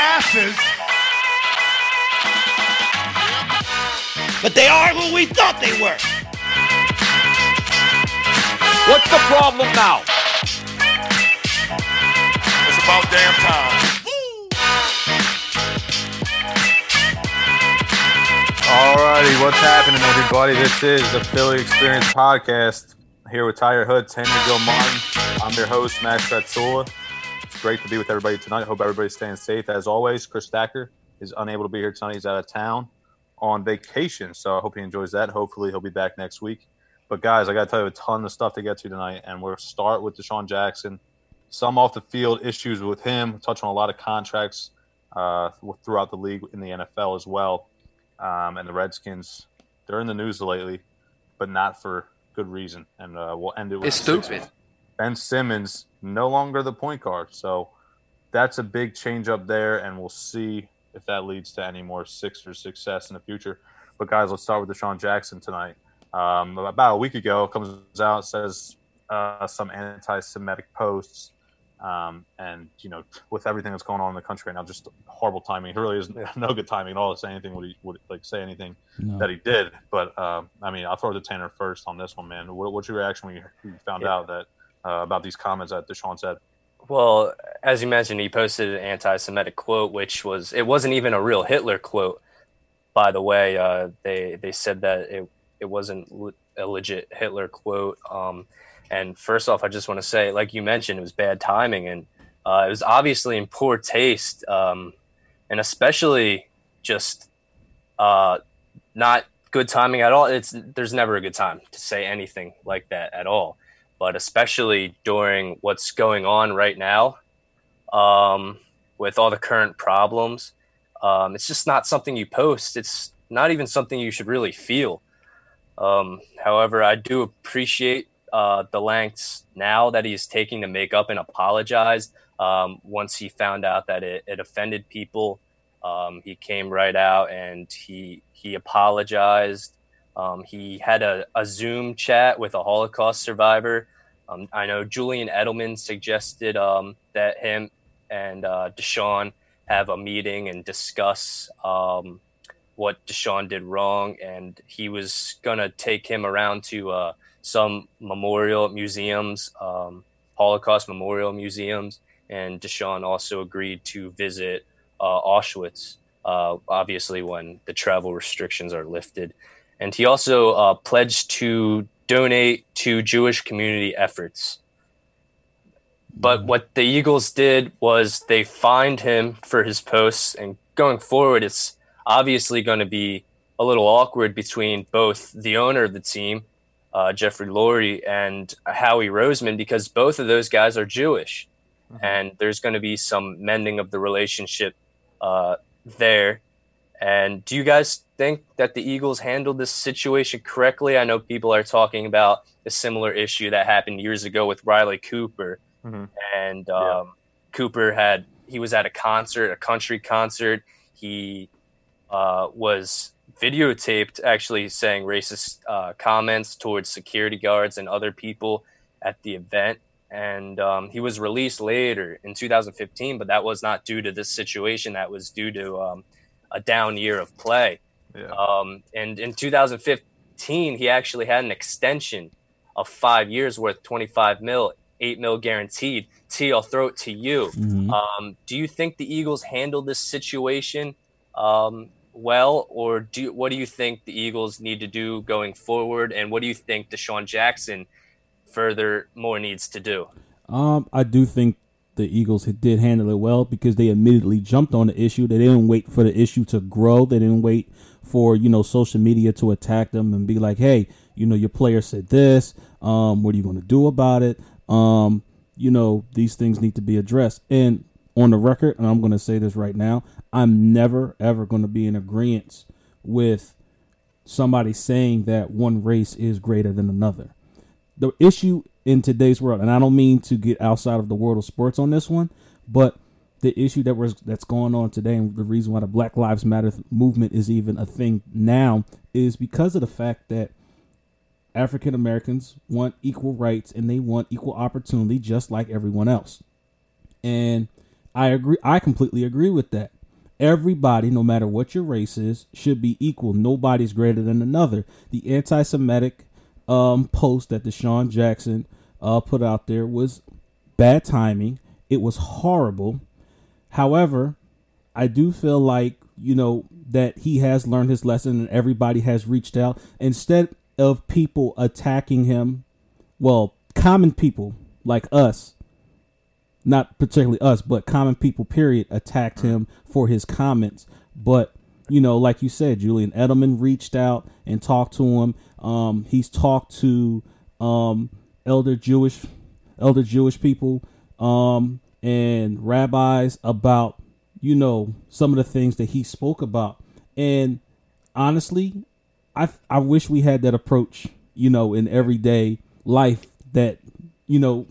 asses. But they are who we thought they were. What's the problem now? It's about damn time. Alrighty, what's happening, everybody? This is the Philly Experience Podcast. Here with Tyler Hood, Henry Joe Martin. I'm your host, Max Fatsula. Great to be with everybody tonight. Hope everybody's staying safe as always. Chris Stacker is unable to be here tonight. He's out of town on vacation, so I hope he enjoys that. Hopefully, he'll be back next week. But guys, I got to tell you a ton of stuff to get to tonight, and we'll start with DeSean Jackson. Some off the field issues with him. Touch on a lot of contracts uh, throughout the league in the NFL as well. Um, and the Redskins, they're in the news lately, but not for good reason. And uh, we'll end it with It's stupid. Ben Simmons no longer the point guard. So that's a big change up there, and we'll see if that leads to any more Sixers success in the future. But guys, let's start with DeSean Jackson tonight. Um, about a week ago, comes out says uh, some anti-Semitic posts, um, and you know, with everything that's going on in the country right now, just horrible timing. It really is no good timing at all to say anything. Would he would like say anything No. that he did? But um, I mean, I'll throw it to Tanner first on this one, man. What, what's your reaction when you, you found Yeah. out that uh, about these comments that DeSean said? Well, as you mentioned, he posted an anti-Semitic quote, which was it wasn't even a real Hitler quote. By the way, uh, they they said that it it wasn't a legit Hitler quote. Um, and first off, I just want to say, like you mentioned, it was bad timing, and uh, it was obviously in poor taste, um, and especially just uh, not good timing at all. It's there's never a good time to say anything like that at all but especially during what's going on right now um, with all the current problems. Um, it's just not something you post. It's not even something you should really feel. Um, however, I do appreciate uh, the lengths now that he's taking to make up and apologize. Um, once he found out that it, it offended people, um, he came right out and he he apologized. Um, he had a, a Zoom chat with a Holocaust survivor. Um, I know Julian Edelman suggested um, that him and uh, DeSean have a meeting and discuss um, what DeSean did wrong, and he was gonna take him around to uh, some memorial museums, um, Holocaust memorial museums, and DeSean also agreed to visit uh, Auschwitz, uh, obviously when the travel restrictions are lifted, and he also uh, pledged to donate to Jewish community efforts. But what the Eagles did was they fined him for his posts, and going forward, it's obviously going to be a little awkward between both the owner of the team, uh, Jeffrey Lurie, and Howie Roseman because both of those guys are Jewish, and there's going to be some mending of the relationship uh, there. And do you guys think that the Eagles handled this situation correctly? I know people are talking about a similar issue that happened years ago with Riley Cooper, Mhm. and um, Cooper had he was at a concert, a country concert. He uh, was videotaped actually saying racist uh, comments towards security guards and other people at the event. And um, he was released later in 2015, but that was not due to this situation. That was due to um, a down year of play. Yeah. Um, and in 2015, he actually had an extension of five years worth 25 mil, eight mil guaranteed. T, I'll throw it to you. Mhm. Um, do you think the Eagles handled this situation um, well, or do what do you think the Eagles need to do going forward, and what do you think DeSean Jackson further more needs to do? Um, I do think the Eagles did handle it well because they immediately jumped on the issue. They didn't wait for the issue to grow. They didn't wait for you know social media to attack them and be like, "Hey, you know your player said this. Um, what are you going to do about it? Um, you know these things need to be addressed." And on the record, and I'm going to say this right now, I'm never ever going to be in agreement with somebody saying that one race is greater than another the issue in today's world, and I don't mean to get outside of the world of sports on this one, but the issue that was that's going on today, and the reason why the Black Lives Matter movement is even a thing now, is because of the fact that African Americans want equal rights and they want equal opportunity just like everyone else. And I agree. I completely agree with that. Everybody, no matter what your race is, should be equal. Nobody's greater than another. The anti-Semitic um, post that DeSean Jackson uh, put out there was bad timing. It was horrible. However, I do feel like you know that he has learned his lesson and everybody has reached out instead of people attacking him. Well, common people like us not particularly us, but common people, period, attacked him for his comments. But you know, like you said, Julian Edelman reached out and talked to him. Um, he's talked to um, elder Jewish, elder Jewish people, um, and rabbis about you know some of the things that he spoke about. And honestly, I I wish we had that approach, you know, in everyday life that you know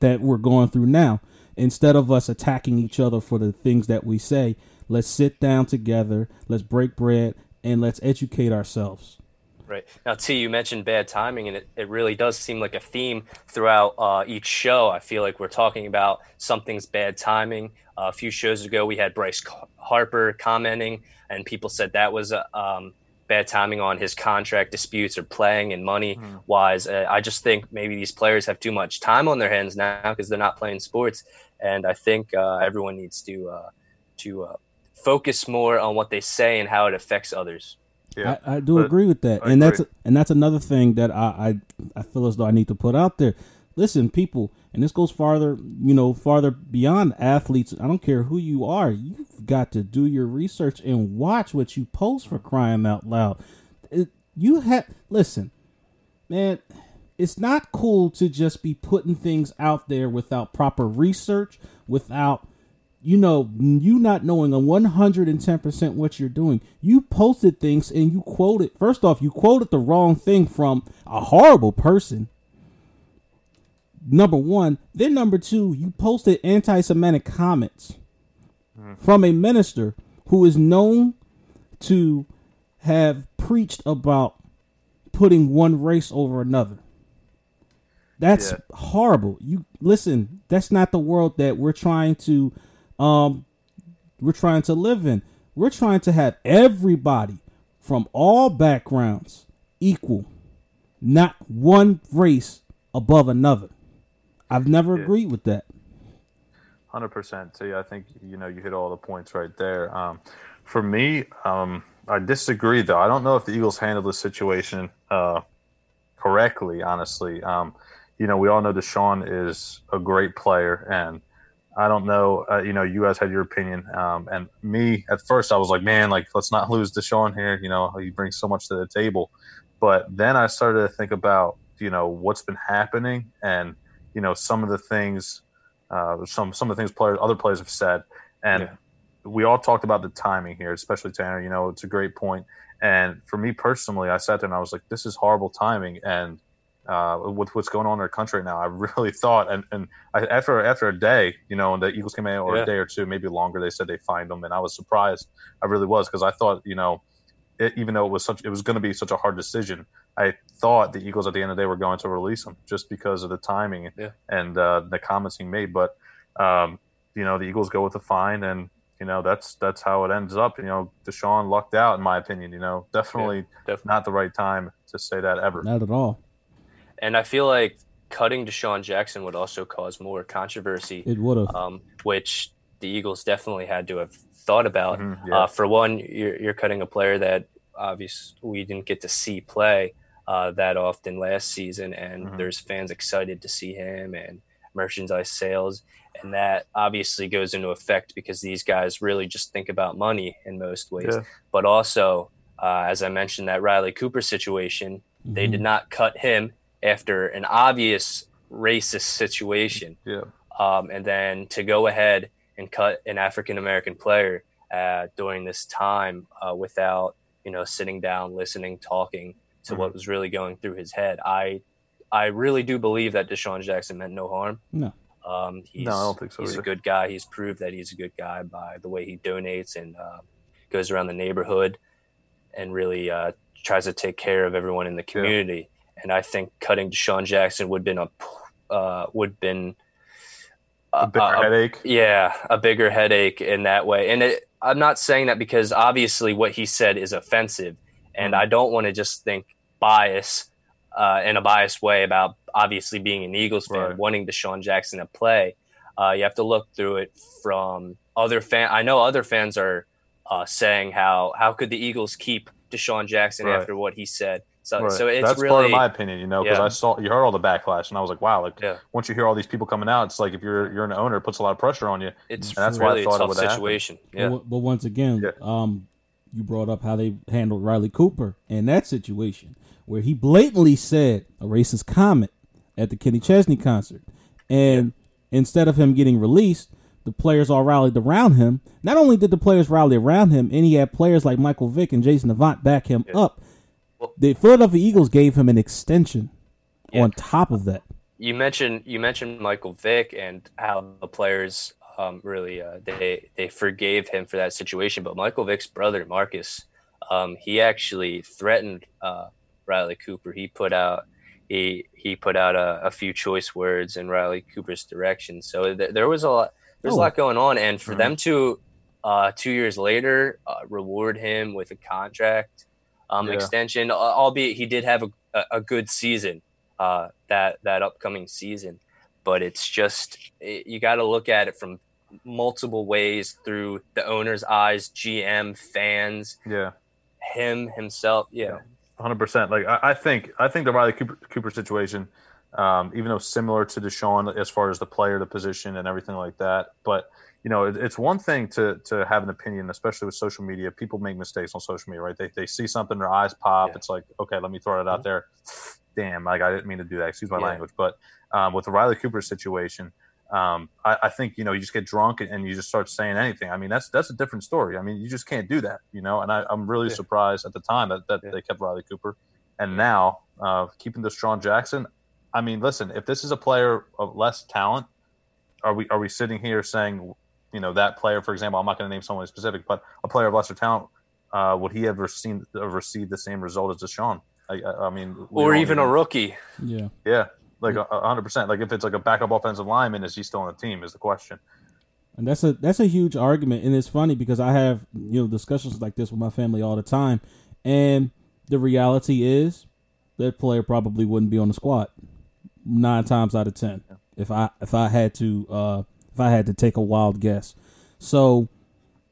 that we're going through now instead of us attacking each other for the things that we say, let's sit down together, let's break bread, and let's educate ourselves. Right. Now, T, you mentioned bad timing, and it, it really does seem like a theme throughout uh, each show. I feel like we're talking about something's bad timing. Uh, a few shows ago, we had Bryce Harper commenting, and people said that was uh, um, bad timing on his contract disputes or playing and money mm. wise. Uh, I just think maybe these players have too much time on their hands now because they're not playing sports, and I think uh, everyone needs to uh, to uh, focus more on what they say and how it affects others. Yeah, I, I do agree with that, I and agree. that's and that's another thing that I, I I feel as though I need to put out there. Listen, people, and this goes farther, you know, farther beyond athletes. I don't care who you are. You've got to do your research and watch what you post for crying out loud. It, you have listen, man it's not cool to just be putting things out there without proper research, without you know, you not knowing a 110% what you're doing. You posted things and you quoted, first off, you quoted the wrong thing from a horrible person. Number one. Then, number two, you posted anti Semitic comments mm. from a minister who is known to have preached about putting one race over another. That's yeah. horrible. You listen, that's not the world that we're trying to um we're trying to live in. We're trying to have everybody from all backgrounds equal, not one race above another. I've never yeah. agreed with that. Hundred percent. So yeah, I think you know you hit all the points right there. Um, for me, um, I disagree though. I don't know if the Eagles handled the situation uh, correctly. Honestly, um, you know, we all know DeSean is a great player, and I don't know. Uh, you know, you guys had your opinion, um, and me at first I was like, man, like let's not lose DeSean here. You know, he brings so much to the table. But then I started to think about you know what's been happening, and you know some of the things, uh, some some of the things players, other players have said, and yeah. we all talked about the timing here, especially Tanner. You know, it's a great point. And for me personally, I sat there and I was like, this is horrible timing, and uh, with what's going on in our country now. I really thought, and, and I, after after a day, you know, and the Eagles came in, or yeah. a day or two, maybe longer, they said they find them, and I was surprised. I really was because I thought, you know, it, even though it was such, it was going to be such a hard decision. I thought the Eagles at the end of the day were going to release him just because of the timing yeah. and uh, the comments he made. But um, you know, the Eagles go with the fine, and you know that's that's how it ends up. You know, DeSean lucked out, in my opinion. You know, definitely, yeah, definitely. not the right time to say that ever. Not at all. And I feel like cutting DeSean Jackson would also cause more controversy. It would have. Um, which the Eagles definitely had to have thought about. Mm-hmm, yeah. uh, for one, you're, you're, cutting a player that obviously we didn't get to see play uh, that often last season, and mm-hmm. there's fans excited to see him and merchandise sales. And that obviously goes into effect because these guys really just think about money in most ways. Yeah. But also, uh, as I mentioned, that Riley Cooper situation, mm-hmm. they did not cut him after an obvious racist situation. Yeah. Um, and then to go ahead and cut an African American player uh, during this time uh, without you know sitting down, listening, talking to mm-hmm. what was really going through his head. I I really do believe that DeSean Jackson meant no harm. No. Um, he's, no, I don't think so. He's either. a good guy. He's proved that he's a good guy by the way he donates and uh, goes around the neighborhood and really uh, tries to take care of everyone in the community and I think cutting DeSean Jackson would have been a uh, would been A bigger a- headache. yeah, a bigger headache in that way. And it, I'm not saying that because obviously what he said is offensive, and Mhm. I don't want to just think bias uh, in a biased way about obviously being an Eagles fan, Right. wanting DeSean Jackson to play. Uh, you have to look through it from other fan. I know other fans are uh, saying how how could the Eagles keep DeSean Jackson Right. after what he said. So Right. so it's That's really part of my opinion, you know, because Yeah. I saw you heard all the backlash, and I was like, wow, like Yeah. once you hear all these people coming out, it's like if you're you're an owner, it puts a lot of pressure on you. it's And that's why I really a thought it tough would happen. situation. Yeah. But, but once again, Yeah. um, you brought up how they handled Riley Cooper in that situation, where he blatantly said a racist comment at the Kenny Chesney concert, and instead of him getting released, the players all rallied around him. Not only did the players rally around him, and he had players like Michael Vick and Jason Avant back him up. The Philadelphia Eagles gave him an extension Yeah. on top of that. you mentioned you mentioned Michael Vick and how the players um, really uh, they they forgave him for that situation. But Michael Vick's brother Marcus, um, he actually threatened uh, Riley Cooper. He put out he he put out a, a few choice words in Riley Cooper's direction. So th- there was a lot there's Oh. a lot going on, and for Mhm. them to uh, two years later uh, reward him with a contract um, Yeah. extension, albeit he did have a, a, good season uh, that that upcoming season. But it's just it, you got to look at it from multiple ways through the owner's eyes, GM, fans, Yeah, him himself. Yeah, hundred percent. Like I, I think I think the Riley Cooper, Cooper situation, um, even though similar to DeSean as far as the player, the position, and everything like that, but you know, it, it's one thing to to have an opinion, especially with social media. People make mistakes on social media, right? They they see something, their eyes pop. Yeah. It's like, okay, let me throw it out there. Damn, like I didn't mean to do that. Excuse my Yeah. language, but um, with the Riley Cooper situation. Um, I, I think you know you just get drunk and, and you just start saying anything. I mean that's that's a different story. I mean you just can't do that, you know. And I, I'm really Yeah. surprised at the time that, that they kept Riley Cooper, and now uh, keeping DeSean Jackson. I mean, listen, if this is a player of less talent, are we are we sitting here saying, you know, that player, for example, I'm not going to name someone specific, but a player of lesser talent, uh, would he ever seen have received the same result as DeSean? I, I, I mean, or don't even a rookie. Yeah. yeah, like a a hundred percent. Like if it's like a backup offensive lineman, is he still on the team? Is the question. And that's a that's a huge argument, and it's funny because I have you know discussions like this with my family all the time, and the reality is that player probably wouldn't be on the squad nine times out of ten if I if I had to uh, if I had to take a wild guess. So,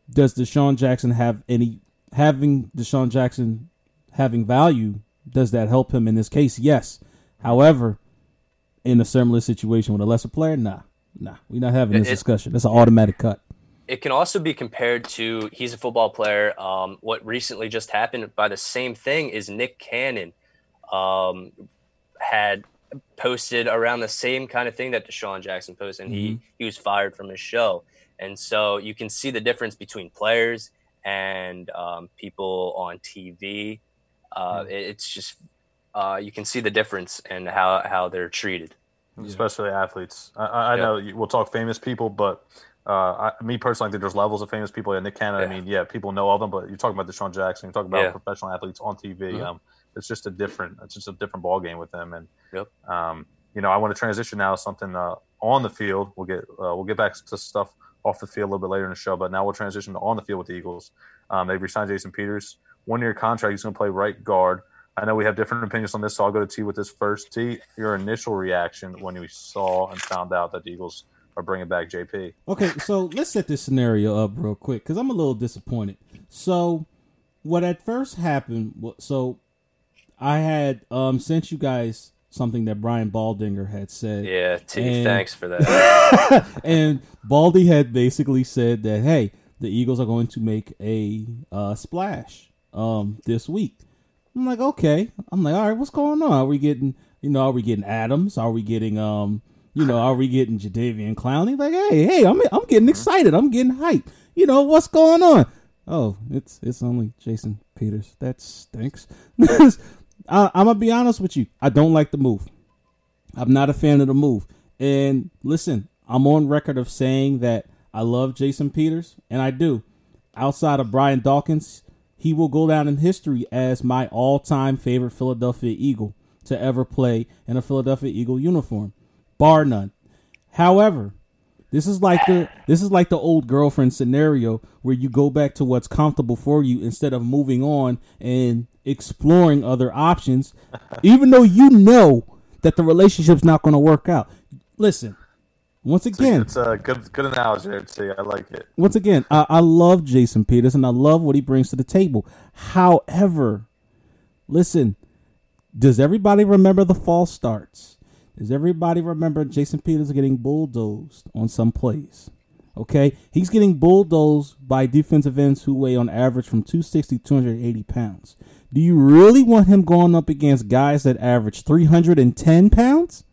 does DeSean Jackson have any having DeSean Jackson having value? Does that help him in this case? Yes. However, in a similar situation with a lesser player, nah, nah, we're not having this It- discussion. That's an automatic cut. It can also be compared to he's a football player. Um, what recently just happened by the same thing is Nick Cannon um, had posted around the same kind of thing that DeSean Jackson posted, and he he was fired from his show. And so you can see the difference between players and um, people on TV. Uh, it- it's just uh, you can see the difference in how how they're treated. especially athletes. I, I I Yeah. know we'll talk famous people, but uh, I, me personally, I think there's levels of famous people. And Nick Cannon, I mean, yeah, people know of them, but you're talking about DeSean Jackson, you're talking about Yeah. professional athletes on TV. Mhm. Um, it's just a different, it's just a different ball game with them. And Yep. um, you know, I want to transition now to something uh, on the field. We'll get uh, we'll get back to stuff off the field a little bit later in the show, but now we'll transition to on the field with the Eagles. Um, they've resigned Jason Peters, one year contract. He's going to play right guard. I know we have different opinions on this, so I'll go to T with this first. T, your initial reaction when you saw and found out that the Eagles are bringing back JP? Okay, so let's set this scenario up real quick because I'm a little disappointed. So, what at first happened? wa- So, I had um sent you guys something that Brian Baldinger had said. Yeah, T, And- thanks for that. and Baldy had basically said that hey, the Eagles are going to make a uh, splash um this week. I'm like, okay. I'm like, all right, what's going on? Are we getting, you know, are we getting Adams? Are we getting, um, you know, are we getting Jadeveon Clowney? Like, hey, hey, I'm I'm getting excited. I'm getting hyped. You know, what's going on? Oh, it's it's only Jason Peters. That stinks. I, I'm gonna be honest with you. I don't like the move. I'm not a fan of the move. And listen, I'm on record of saying that I love Jason Peters, and I do. Outside of Brian Dawkins, he will go down in history as my all time favorite Philadelphia Eagle to ever play in a Philadelphia Eagle uniform, bar none. However, This is like the this is like the old girlfriend scenario where you go back to what's comfortable for you instead of moving on and exploring other options, even though you know that the relationship's not going to work out. Listen, once again, It's a good good analogy there. I like it. once again, I, I love Jason Peters and I love what he brings to the table. However, listen, does everybody remember the false starts? Does everybody remember Jason Peters getting bulldozed on some plays? Okay, he's getting bulldozed by defensive ends who weigh on average from 260 to 280 pounds. Do you really want him going up against guys that average 310 pounds?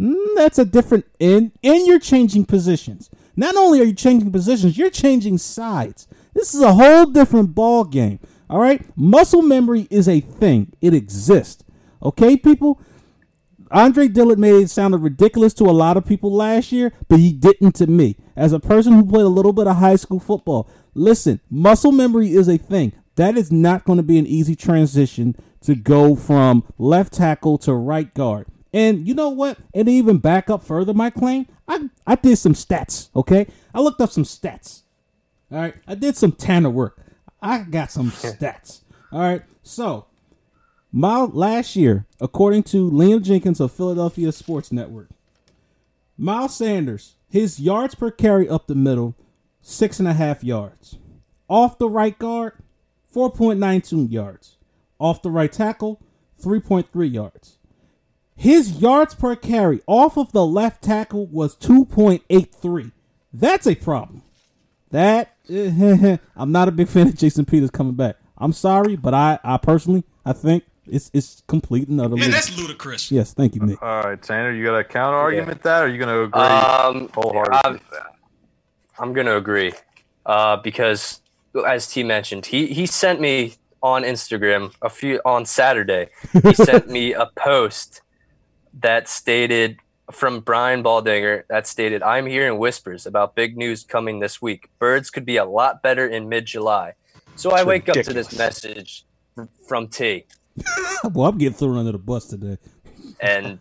Mm, that's a different and and you're changing positions. Not only are you changing positions, you're changing sides. This is a whole different ball game. All right? Muscle memory is a thing. It exists. Okay, people? Andre Dillard made it sound ridiculous to a lot of people last year, but he didn't to me. As a person who played a little bit of high school football, listen, muscle memory is a thing. That is not going to be an easy transition to go from left tackle to right guard. And you know what? And to even back up further my claim, I, I did some stats, okay? I looked up some stats. All right. I did some Tanner work. I got some stats. All right. So, Miles, last year, according to Liam Jenkins of Philadelphia Sports Network, Miles Sanders, his yards per carry up the middle, six and a half yards. Off the right guard, 4.92 yards. Off the right tackle, 3.3 yards. His yards per carry off of the left tackle was 2.83. That's a problem. That I'm not a big fan of Jason Peters coming back. I'm sorry, but I, I personally I think it's it's complete and utterly. Man, that's ludicrous. yes, thank you, Nick. All right, Tanner, you got a counter argument that, or are you going to agree Um, wholeheartedly? I'm, I'm going to agree uh, because, as T mentioned, he he sent me on Instagram a few on Saturday. He sent me a post that stated from Brian Baldinger that stated, "I'm hearing whispers about big news coming this week. Birds could be a lot better in mid-July." So I wake up to this message from T. well, I'm getting thrown under the bus today. and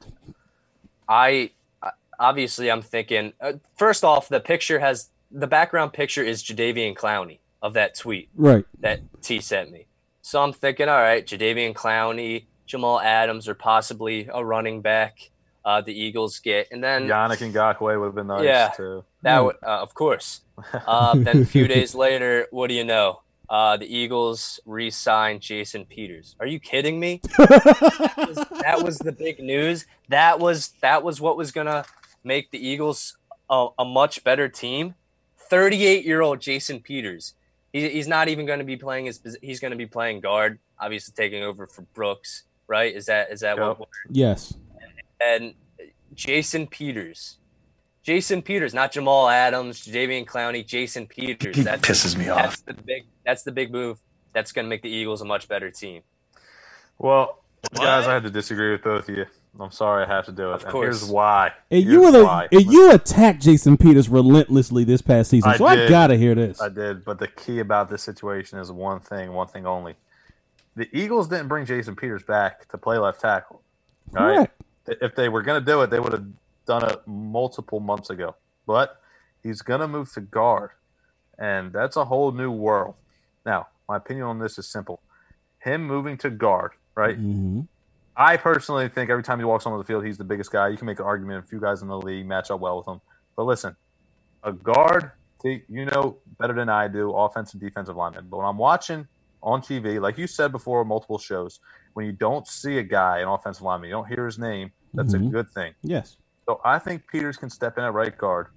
I obviously I'm thinking uh, first off the picture has the background picture is Jadeveon Clowney of that tweet Right. that T sent me. So I'm thinking, all right, Jadeveon Clowney, Jamal Adams, or possibly a running back. Uh, the Eagles get, and then Yannick Ngakoue would have been nice, Yeah. too. that would, uh, of course. Uh, then a few days later, what do you know? Uh, the Eagles re-signed Jason Peters. Are you kidding me? that, was, that was the big news. That was that was what was gonna make the Eagles a, a much better team. Thirty-eight-year-old Jason Peters. He, he's not even going to be playing his. He's going to be playing guard, obviously taking over for Brooks. Right? Is that is that Yep. what? Yes. and Jason Peters. Jason Peters, not Jamal Adams, Jadeveon Clowney, Jason Peters. That pisses me that's off. the big that's the big move. That's gonna make the Eagles a much better team. Well, guys, I have to disagree with both of you. I'm sorry I have to do it. Of and course. here's why. And Here's you were the why. and you attacked Jason Peters relentlessly this past season, I so I gotta hear this. I did, but the key about this situation is one thing, one thing only. The Eagles didn't bring Jason Peters back to play left tackle. All right? Correct. If they were going to do it, they would have done it multiple months ago. But he's going to move to guard, and that's a whole new world. Now, my opinion on this is simple. Him moving to guard, right? hmm I personally think every time he walks onto the field, he's the biggest guy. You can make an argument. A few guys in the league match up well with him. But listen, a guard, you know better than I do, offensive defensive lineman. But when I'm watching on TV, like you said before, multiple shows, when you don't see a guy, an offensive lineman, you don't hear his name, that's a Mhm. good thing. Yes. So I think Peters can step in at right guard.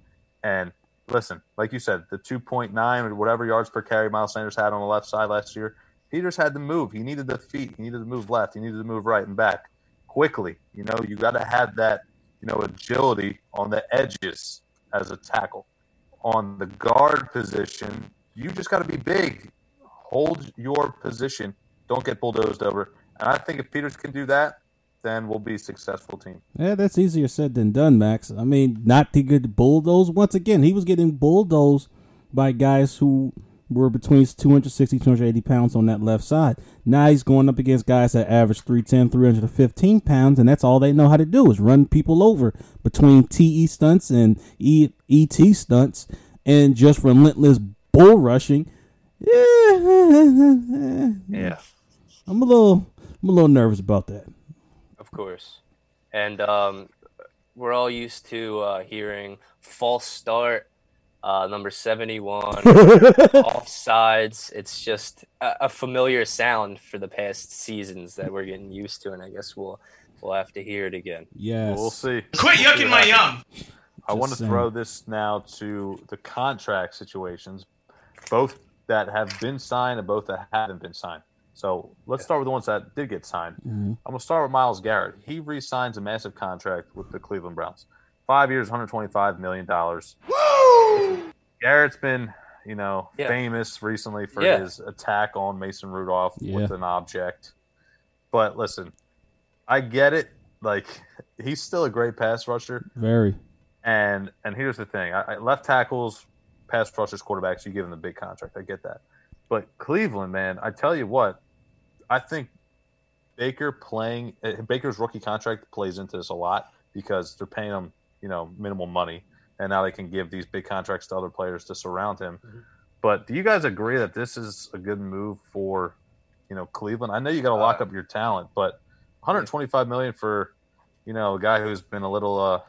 And listen, like you said, the 2.9 or whatever yards per carry Miles Sanders had on the left side last year, Peters had to move. He needed the feet. He needed to move left. He needed to move right and back quickly. You know, you got to have that, you know, agility on the edges as a tackle. On the guard position, you just got to be big. Hold your position. Don't get bulldozed over. And I think if Peters can do that, then we'll be a successful team. Yeah, that's easier said than done, Max. I mean, not to get bulldozed. Once again, he was getting bulldozed by guys who were between 260, 280 pounds on that left side. Now he's going up against guys that average 310, 315 pounds, and that's all they know how to do is run people over between TE stunts and e- ET stunts and just relentless bull rushing. Yeah, Yeah, I'm a little, I'm a little nervous about that. Of course. And um, we're all used to uh, hearing false start, uh, number 71, offsides. It's just a, a familiar sound for the past seasons that we're getting used to, and I guess we'll we'll have to hear it again. Yes, We'll see. Quit yucking my yum. I want to saying. throw this now to the contract situations, both that have been signed and both that haven't been signed. So let's start with the ones that did get signed. Mhm. I'm gonna start with Myles Garrett. He re-signs a massive contract with the Cleveland Browns, five years, 125 million dollars. Garrett's been, you know, Yeah. famous recently for Yeah. his attack on Mason Rudolph with an object. But listen, I get it. Like he's still a great pass rusher. very. And and here's the thing: I, I, left tackles, pass rushers, quarterbacks, you give them the big contract. I get that, but Cleveland, man, I tell you what, I think Baker playing uh, Baker's rookie contract plays into this a lot because they're paying him, you know, minimal money, and now they can give these big contracts to other players to surround him. But do you guys agree that this is a good move for, you know, Cleveland? I know you got to lock Uh, up your talent, but 125 million for, you know, a guy who's been a little. uh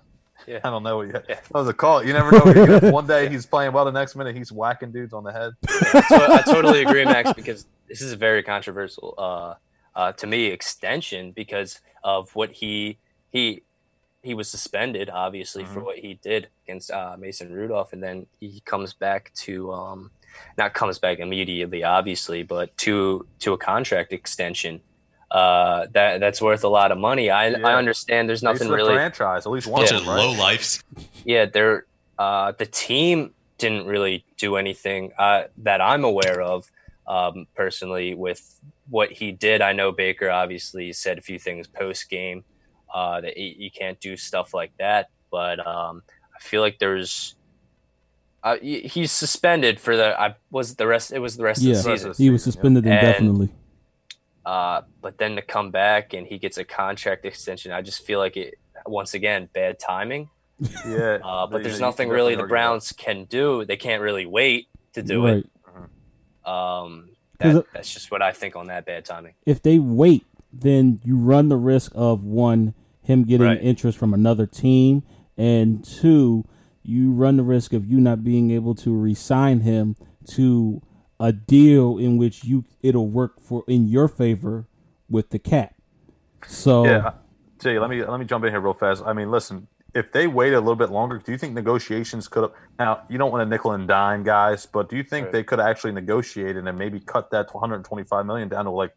Yeah. I don't know what you, Yeah. that was a call. You never know. What one day he's playing well, the next minute he's whacking dudes on the head. so I totally agree, Max, because this is a very controversial, uh, uh, to me, extension because of what he he he was suspended, obviously, for Mhm. what he did against uh, Mason Rudolph, and then he comes back to um, not comes back immediately, obviously, but to to a contract extension. Uh, that that's worth a lot of money. I Yeah. I understand. There's nothing the really franchise, at least one Bunch of of right? low lifes. yeah, they're uh, the team didn't really do anything uh, that I'm aware of um, personally with what he did. I know Baker obviously said a few things post game uh, that you, you can't do stuff like that, but um, I feel like there's. Uh, he's suspended for the. I was the rest. It was the rest Yeah. of the season. He was suspended And- indefinitely. Uh, but then to come back and he gets a contract extension, I just feel like it. Once again, bad timing. Yeah, Uh, but there's nothing really the Browns can do. They can't really wait to do right. it. Um, 'Cause that, it- that's just what I think on that bad timing. if they wait, then you run the risk of one him getting Right. interest from another team, and two, you run the risk of you not being able to re-sign him to a deal in which you it'll work for in your favor with the cap. So Yeah, Jay, let me let me jump in here real fast. I mean, listen, if they waited a little bit longer, do you think negotiations could have? Now, you don't want to nickel and dime guys, but do you think Right. they could actually negotiate and maybe cut that 125 million down to like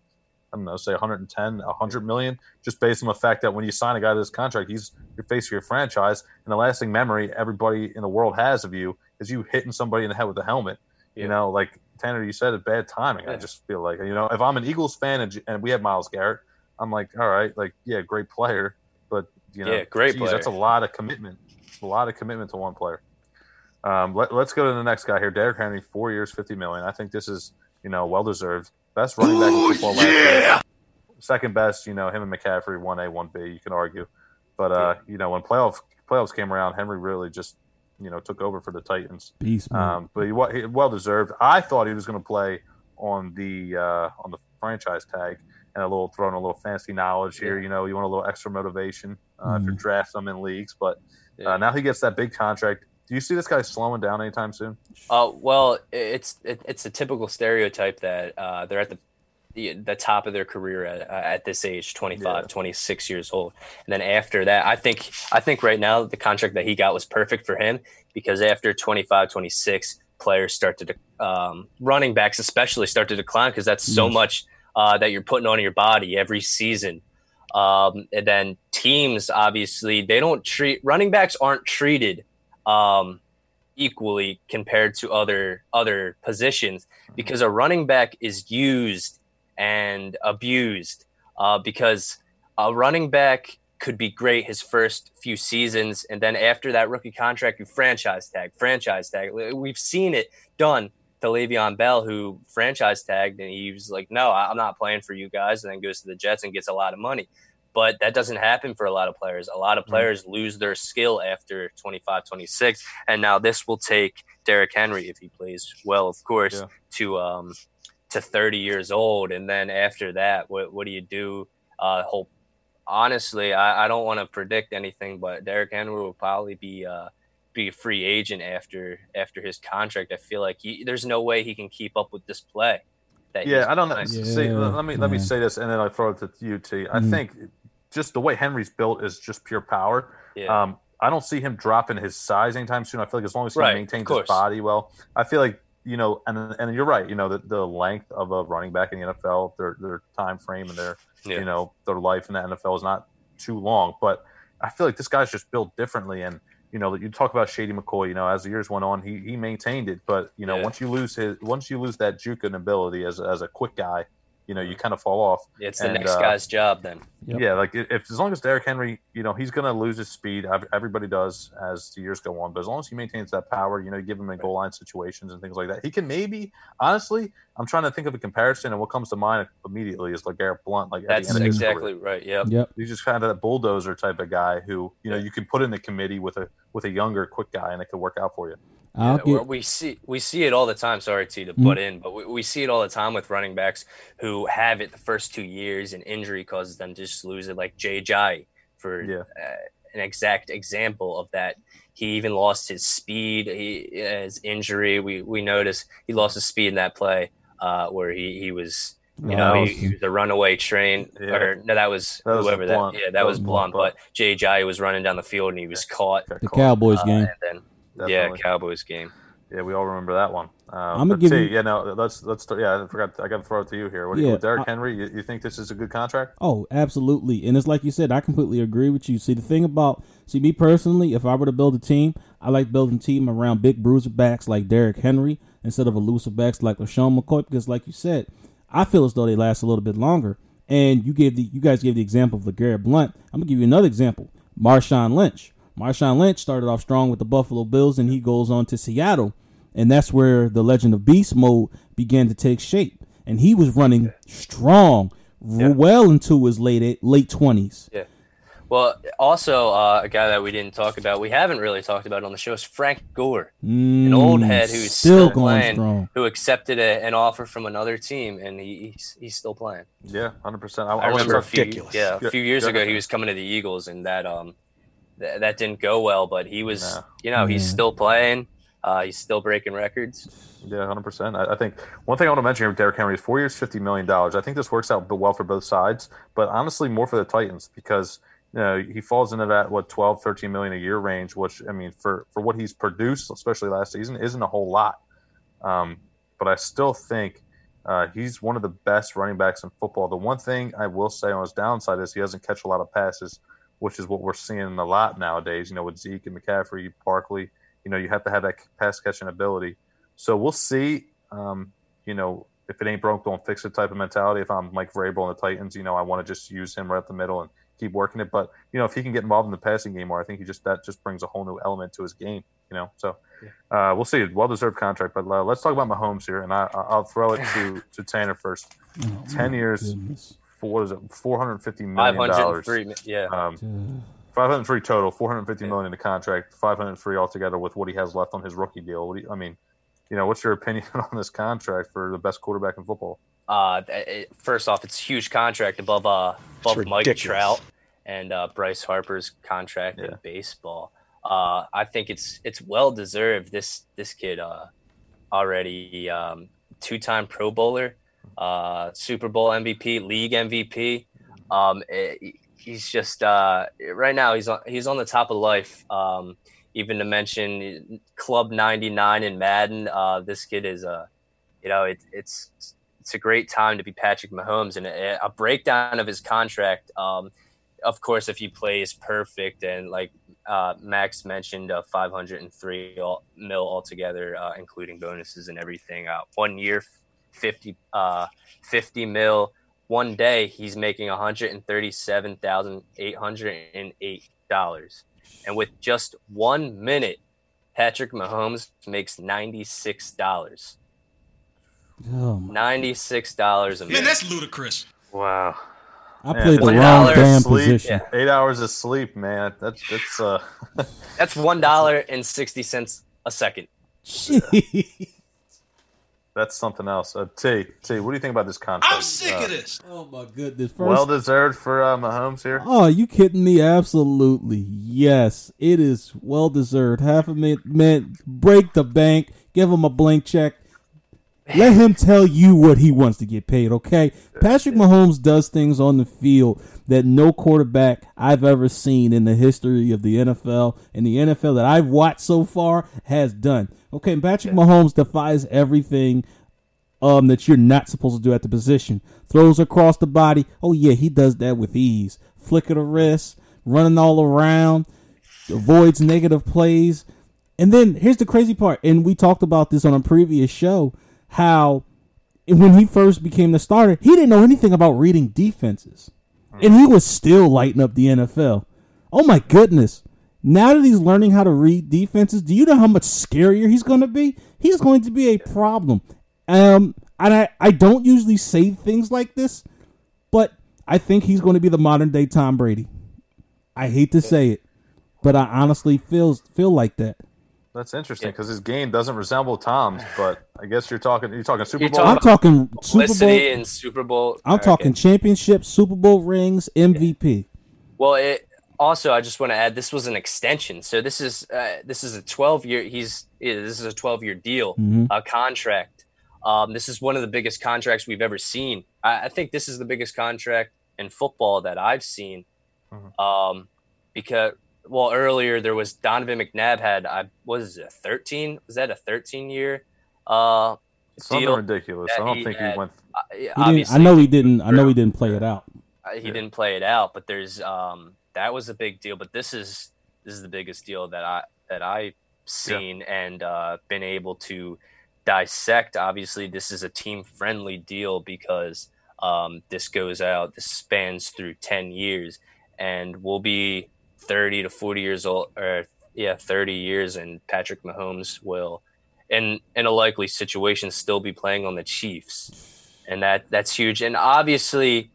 I don't know, say 110, 100 million, just based on the fact that when you sign a guy to this contract, he's your face of your franchise, and the lasting memory everybody in the world has of you is you hitting somebody in the head with a helmet. You know, like Tanner, you said, it's bad timing. I just feel like you know, if I'm an Eagles fan and, and we have Myles Garrett, I'm like, all right, like yeah, great player, you know, Yeah, great geez, That's a lot of commitment. A lot of commitment to one player. Um, let, us go to the next guy here, Derrick Henry, four years, fifty million. I think this is you know well deserved. Best running back in football last year. Second best, you know, him and McCaffrey, one A, one B. You can argue, but uh, you know, when playoff playoffs came around, Henry really just you know took over for the Titans. beast. Um, but he, he well deserved. I thought he was going to play on the uh, on the franchise tag and a little throwing a little fancy knowledge here. You know, you want a little extra motivation uh, if you're Mhm. them in leagues. But Yeah. uh, now he gets that big contract. Do you see this guy slowing down anytime soon? Uh, well, it's it, it's a typical stereotype that uh, they're at the the, the top of their career at, uh, at this age 25 Yeah. 26 years old and then after that i think i think right now the contract that he got was perfect for him because after 25 26 players start to de- um, running backs especially start to decline because that's so Yes. much uh, that you're putting on your body every season um, and then teams obviously they don't treat running backs aren't treated um, equally compared to other other positions because a running back is used and abused uh, because a running back could be great his first few seasons and then after that rookie contract you franchise tag franchise tag. We've seen it done to Le'Veon Bell, who franchise tagged, and he was like, "No, I'm not playing for you guys," and then goes to the Jets and gets a lot of money. But that doesn't happen for a lot of players. A lot of players mm-hmm. lose their skill after 25, 26. And now this will take Derrick Henry, if he plays well, of course, yeah. to um, to 30 years old. And then after that, what, what do you do? Uh, hope, honestly, I, I don't want to predict anything, but Derrick Henry will probably be uh, be a free agent after after his contract. I feel like he, there's no way he can keep up with this play. yeah, I don't know. Yeah, See, let me let me say this, and then I throw it to you, T. I mm. think just the way Henry's built is just pure power. Yeah. Um, I don't see him dropping his size anytime soon. I feel like as long as he right, maintains his body well, I feel like you know, and and you're right. You know, the, the length of a running back in the NFL, their their time frame and their yeah. you know their life in the NFL is not too long. But I feel like this guy's just built differently, and you know, you talk about Shady McCoy. You know, as the years went on, he he maintained it, but you know, yeah. once you lose his once you lose that juke ability as as a quick guy, you know, you kind of fall off. It's the and, next uh, guy's job then. Yep. Yeah, like if as long as Derrick Henry, you know, he's going to lose his speed. Everybody does as the years go on, but as long as he maintains that power, you know, you give him in goal line situations and things like that, he can maybe. Honestly, I'm trying to think of a comparison, and what comes to mind immediately is like Garrett Blunt. Like that's exactly right. Yeah, Yep. He's just kind of that bulldozer type of guy who you know you can put in the committee with a with a younger, quick guy, and it could work out for you. Yeah, get... we see we see it all the time. Sorry to to put mm-hmm. in, but we, we see it all the time with running backs who have it the first two years, and injury causes them to just lose it. Like Jay Ajayi, for yeah. uh, an exact example of that. He even lost his speed. He his injury. We we noticed he lost his speed in that play uh, where he he was. You know, he, he, was a runaway train. Yeah. Or no, that was, that was whoever that. Yeah, that, that was, was blunt. But Jay Ajayi was running down the field and he was caught. The Cowboys uh, game. And then Definitely. Yeah, Cowboys game. Yeah, we all remember that one. Uh, I'm gonna give see, you. Yeah, no, let's let's. Yeah, I forgot. I got to throw it to you here. What do yeah, you, Derrick I, Henry? You, you, think this is a good contract? Oh, absolutely. And it's like you said. I completely agree with you. See, the thing about see me personally, if I were to build a team, I like building a team around big bruiser backs like Derrick Henry instead of elusive backs like LeSean McCoy. Because, like you said, I feel as though they last a little bit longer. And you gave the you guys gave the example of LeGarrette Blunt. I'm gonna give you another example. Marshawn Lynch. Marshawn Lynch started off strong with the Buffalo Bills, and he goes on to Seattle, and that's where the Legend of Beast mode began to take shape. And he was running strong, yeah. well into his late late twenties. Yeah. Well, also uh, a guy that we didn't talk about, we haven't really talked about on the show, is Frank Gore, mm, an old head who's still, still playing, strong. who accepted a, an offer from another team, and he, he's, he's still playing. Yeah, hundred percent. I, I remember a few, yeah, a few years yeah. ago he was coming to the Eagles, and that um th- that didn't go well, but he was, no. you know, he's still playing. Uh, he's still breaking records. Yeah, hundred percent. I, I, think one thing I want to mention here with Derrick Henry is four years, fifty million dollars. I think this works out well for both sides, but honestly, more for the Titans because you know he falls into that what 12, 13 million a year range, which I mean for for what he's produced, especially last season, isn't a whole lot. Um, but I still think uh, he's one of the best running backs in football. The one thing I will say on his downside is he doesn't catch a lot of passes which is what we're seeing a lot nowadays. You know, with Zeke and McCaffrey, Barkley, you know, you have to have that pass catching ability. So we'll see. Um, you know, if it ain't broke, don't fix it type of mentality. If I'm Mike Vrabel and the Titans, you know, I want to just use him right up the middle and keep working it. But you know, if he can get involved in the passing game more, I think he just that just brings a whole new element to his game. You know, so uh, we'll see. Well deserved contract. But uh, let's talk about Mahomes here, and I, will throw it to to Tanner first. Oh, Ten years, goodness what is it, four hundred fifty million dollars. Yeah, um, five hundred three total, four hundred fifty million in the contract, five hundred three altogether with what he has left on his rookie deal. You, I mean, you know, what's your opinion on this contract for the best quarterback in football? Uh, it, first off, it's a huge contract above uh above Mike Trout and uh, Bryce Harper's contract yeah. in baseball. Uh, I think it's it's well deserved. This this kid uh, already um, two time Pro Bowler uh, Super Bowl MVP, league MVP. Um, it, he's just uh, right now he's on he's on the top of life. Um, even to mention Club 99 in Madden, uh, this kid is a, you know, it, it's it's a great time to be Patrick Mahomes and a, a breakdown of his contract. Um, of course, if he plays perfect and like uh, Max mentioned, uh, 503 all, mil altogether, uh, including bonuses and everything. Uh, one year, 50, uh, 50 mil. One day he's making $137,808. And with just one minute, Patrick Mahomes makes $96. Oh my! Ninety six dollars a Man, minute. that's ludicrous. Wow. I Man, played the one wrong dollar damn sleep, position. Eight hours of sleep, man. That's that's uh That's one dollar and sixty cents a second. Jeez. that's something else. Uh, T T, what do you think about this contract? I'm sick Uh, of this. oh my goodness! First, Well deserved for uh, Mahomes here. Oh, you kidding me? Absolutely. Yes, it is well deserved. Half a minute, man, break the bank, give him a blank check. Let him tell you what he wants to get paid, okay? Patrick Mahomes does things on the field that no quarterback I've ever seen in the history of the NFL and the NFL that I've watched so far has done. Okay, Patrick Mahomes defies everything um that you're not supposed to do at the position. Throws across the body. Oh yeah, he does that with ease. Flick of the wrist, running all around, avoids negative plays. And then here's the crazy part, and we talked about this on a previous show, how when he first became the starter, he didn't know anything about reading defenses. And he was still lighting up the NFL. Oh my goodness. Now that he's learning how to read defenses, do you know how much scarier he's going to be? He's going to be a problem. Um, and I, I don't usually say things like this, but I think he's going to be the modern day Tom Brady. I hate to say it, but I honestly feel feel like that. That's interesting because his game doesn't resemble Tom's, but I guess you're talking you're talking Super You're Bowl. I'm talking Super Publicity Bowl. and Super Bowl. I'm Okay. talking championship, Super Bowl rings, MVP. Well, it also I just want to add this was an extension. So this is uh, this is a 12 year he's yeah, this is a 12 year deal, Mhm. a contract. Um, this is one of the biggest contracts we've ever seen. I, I think this is the biggest contract in football that I've seen. Um, because well, earlier there was Donovan McNabb had I was it 13? Was that a 13 year uh Something deal? ridiculous. I don't he think had- he went. Uh, He I know he didn't. I know he didn't play it out. uh, he Yeah. didn't play it out, but there's um that was a big deal. But this is this is the biggest deal that I that I've seen and uh, been able to dissect. Obviously, this is a team friendly deal because um, this goes out. This spans through ten years, and we'll be thirty to forty years old, or yeah, thirty years, and Patrick Mahomes will, in in a likely situation, still be playing on the Chiefs, and that that's huge. And obviously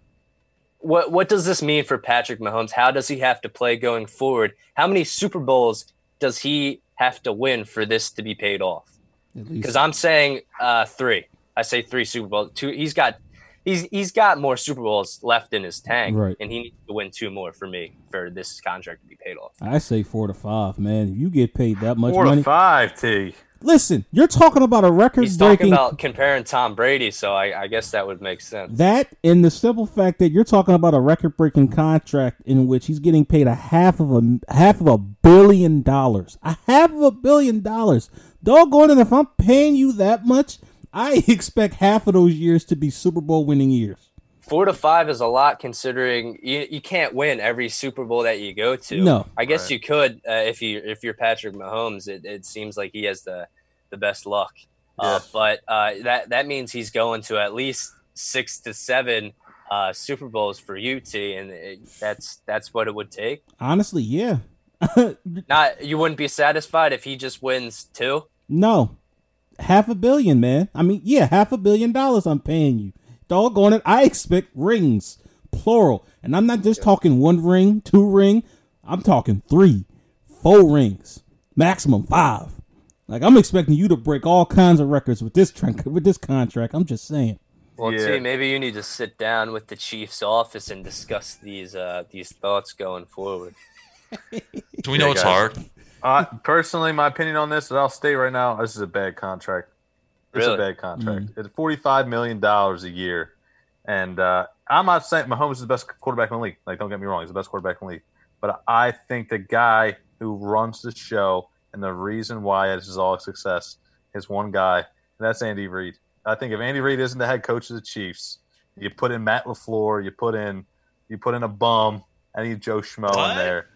what what does this mean for Patrick Mahomes? How does he have to play going forward? How many Super Bowls does he have to win for this to be paid off? Because I'm saying uh, three. I say three Super Bowls. Two. He's got he's he's got more Super Bowls left in his tank, Right. and he needs to win two more for me for this contract to be paid off. I say four to five, man. If you get paid that much Four money, to five, T. listen, you're talking about a record He's talking breaking about comparing Tom Brady, so I, I guess that would make sense. that and the simple fact that you're talking about a record breaking contract in which he's getting paid a half of a half of a billion dollars. A half of a billion dollars. Doggone it, if I'm paying you that much, I expect half of those years to be Super Bowl winning years. Four to five is a lot considering you, you can't win every Super Bowl that you go to. No. I guess Right. you could uh, if you if you're Patrick Mahomes. It, it seems like he has the the best luck. Uh, Yeah. but uh, that that means he's going to at least six to seven uh, Super Bowls for UT, and it, that's that's what it would take. Honestly, yeah. Not you wouldn't be satisfied if he just wins two. No. Half a billion, man. I mean, yeah, half a billion dollars I'm paying you. Doggone it. I expect rings, plural. And I'm not just talking one ring, two ring. I'm talking three, four rings, maximum five. Like I'm expecting you to break all kinds of records with this tran- with this contract. I'm just saying. Well, Yeah. T, maybe you need to sit down with the Chiefs office and discuss these uh, these thoughts going forward. Do we know Yeah, it's guys. hard? Uh, personally, my opinion on this, and I'll state right now, this is a bad contract. It's Really? a bad contract. It's forty-five million dollars a year, and uh, I'm not saying Mahomes is the best quarterback in the league. Like, don't get me wrong, he's the best quarterback in the league. But I think the guy who runs the show and the reason why this is all a success is one guy, and that's Andy Reid. I think if Andy Reid isn't the head coach of the Chiefs, you put in Matt Lafleur, you put in you put in a bum, I need Joe Schmo What? in there.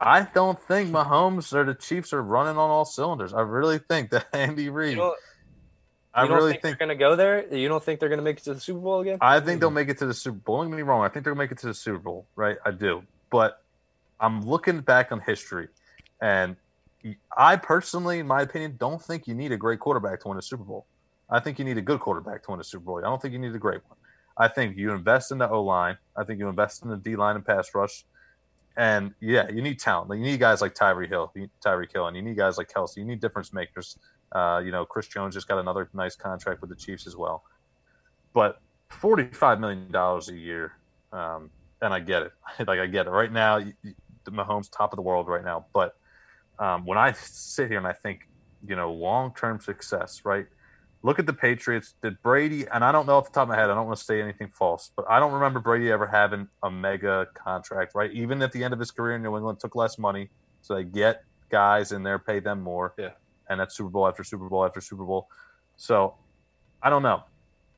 I don't think Mahomes or the Chiefs are running on all cylinders. I really think that Andy You Reid. I you don't really think, think. they're going to go there? You don't think they're going to make it to the Super Bowl again? I think they'll make it to the Super Bowl. Don't get me wrong. I think they'll make it to the Super Bowl, right? I do. But I'm looking back on history, and I personally, in my opinion, don't think you need a great quarterback to win a Super Bowl. I think you need a good quarterback to win a Super Bowl. I don't think you need a great one. I think you invest in the O line. I think you invest in the D line and pass rush. And yeah, you need talent. You need guys like Tyree Hill, Tyreek Hill, and you need guys like Kelce. You need difference makers. Uh, you know, Chris Jones just got another nice contract with the Chiefs as well. But forty-five million dollars a year, um, and I get it. like I get it. Right now, Mahomes top of the world right now. But um, when I sit here and I think, you know, long-term success, right? Look at the Patriots. Did Brady, and I don't know off the top of my head, I don't want to say anything false, but I don't remember Brady ever having a mega contract, right? Even at the end of his career in New England, took less money. So they get guys in there, pay them more. Yeah. And that's Super Bowl after Super Bowl after Super Bowl. So I don't know.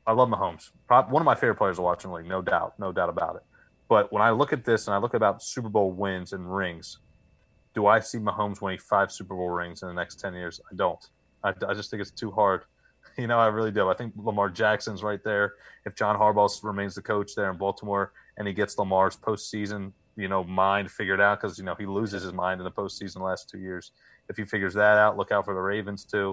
I love Mahomes. One of my favorite players to watch in the league, no doubt, no doubt about it. But when I look at this and I look about Super Bowl wins and rings, do I see Mahomes winning five Super Bowl rings in the next 10 years? I don't. I, I just think it's too hard You know, I really do. I think Lamar Jackson's right there. If John Harbaugh remains the coach there in Baltimore and he gets Lamar's postseason, you know, mind figured out because you know he loses his mind in the postseason the last two years. If he figures that out, look out for the Ravens too.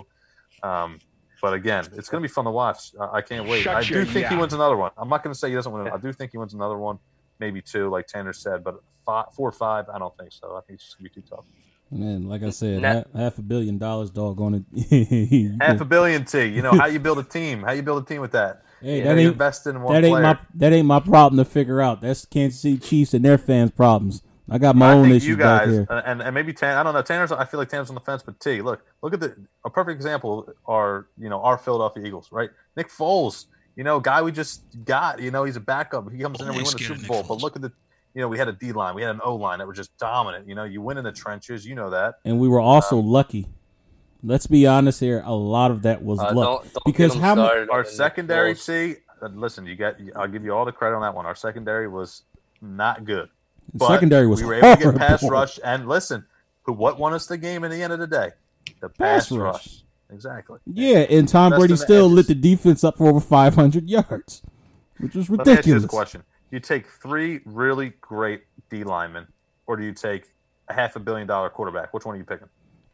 Um, but again, it's going to be fun to watch. I, I can't wait. Shut I do think yeah. he wins another one. I'm not going to say he doesn't win. I do think he wins another one, maybe two, like Tanner said. But five, four or five, I don't think so. I think it's just going to be too tough. Man, like I said, Now- half, half a billion dollars, doggone it. Half a billion T. You know how you build a team? How you build a team with that? Hey, that ain't- invest in one that ain't player. my that ain't my problem to figure out. That's Kansas City Chiefs and their fans' problems. I got my I own think issues you back guys, here. and, and maybe Tan. I don't know. Tanner's. I feel like Tanner's on the fence, but T. Look, look at the a perfect example are you know our Philadelphia Eagles, right? Nick Foles, you know, guy we just got. You know, he's a backup. He comes in and we Always win the Super Nick Bowl. But look at the, you know, we had a D line, we had an O line that were just dominant. You know, you win in the trenches. You know that. And we were also lucky. Let's be honest here. A lot of that was Uh, luck don't, don't because how many? started Our on secondary, See, uh, Listen, you got. I'll give you all the credit on that one. Our secondary was not good. But secondary was we were able to get pass rush and listen, who what won us the game in the end of the day? The Pass pass, rush. rush. Exactly. Yeah, and Tom Brady the still edges. lit the defense up for over 500 yards, which was Let me ask you ridiculous. this question: Do you take three really great D linemen, or do you take a half a billion dollar quarterback? Which one are you picking?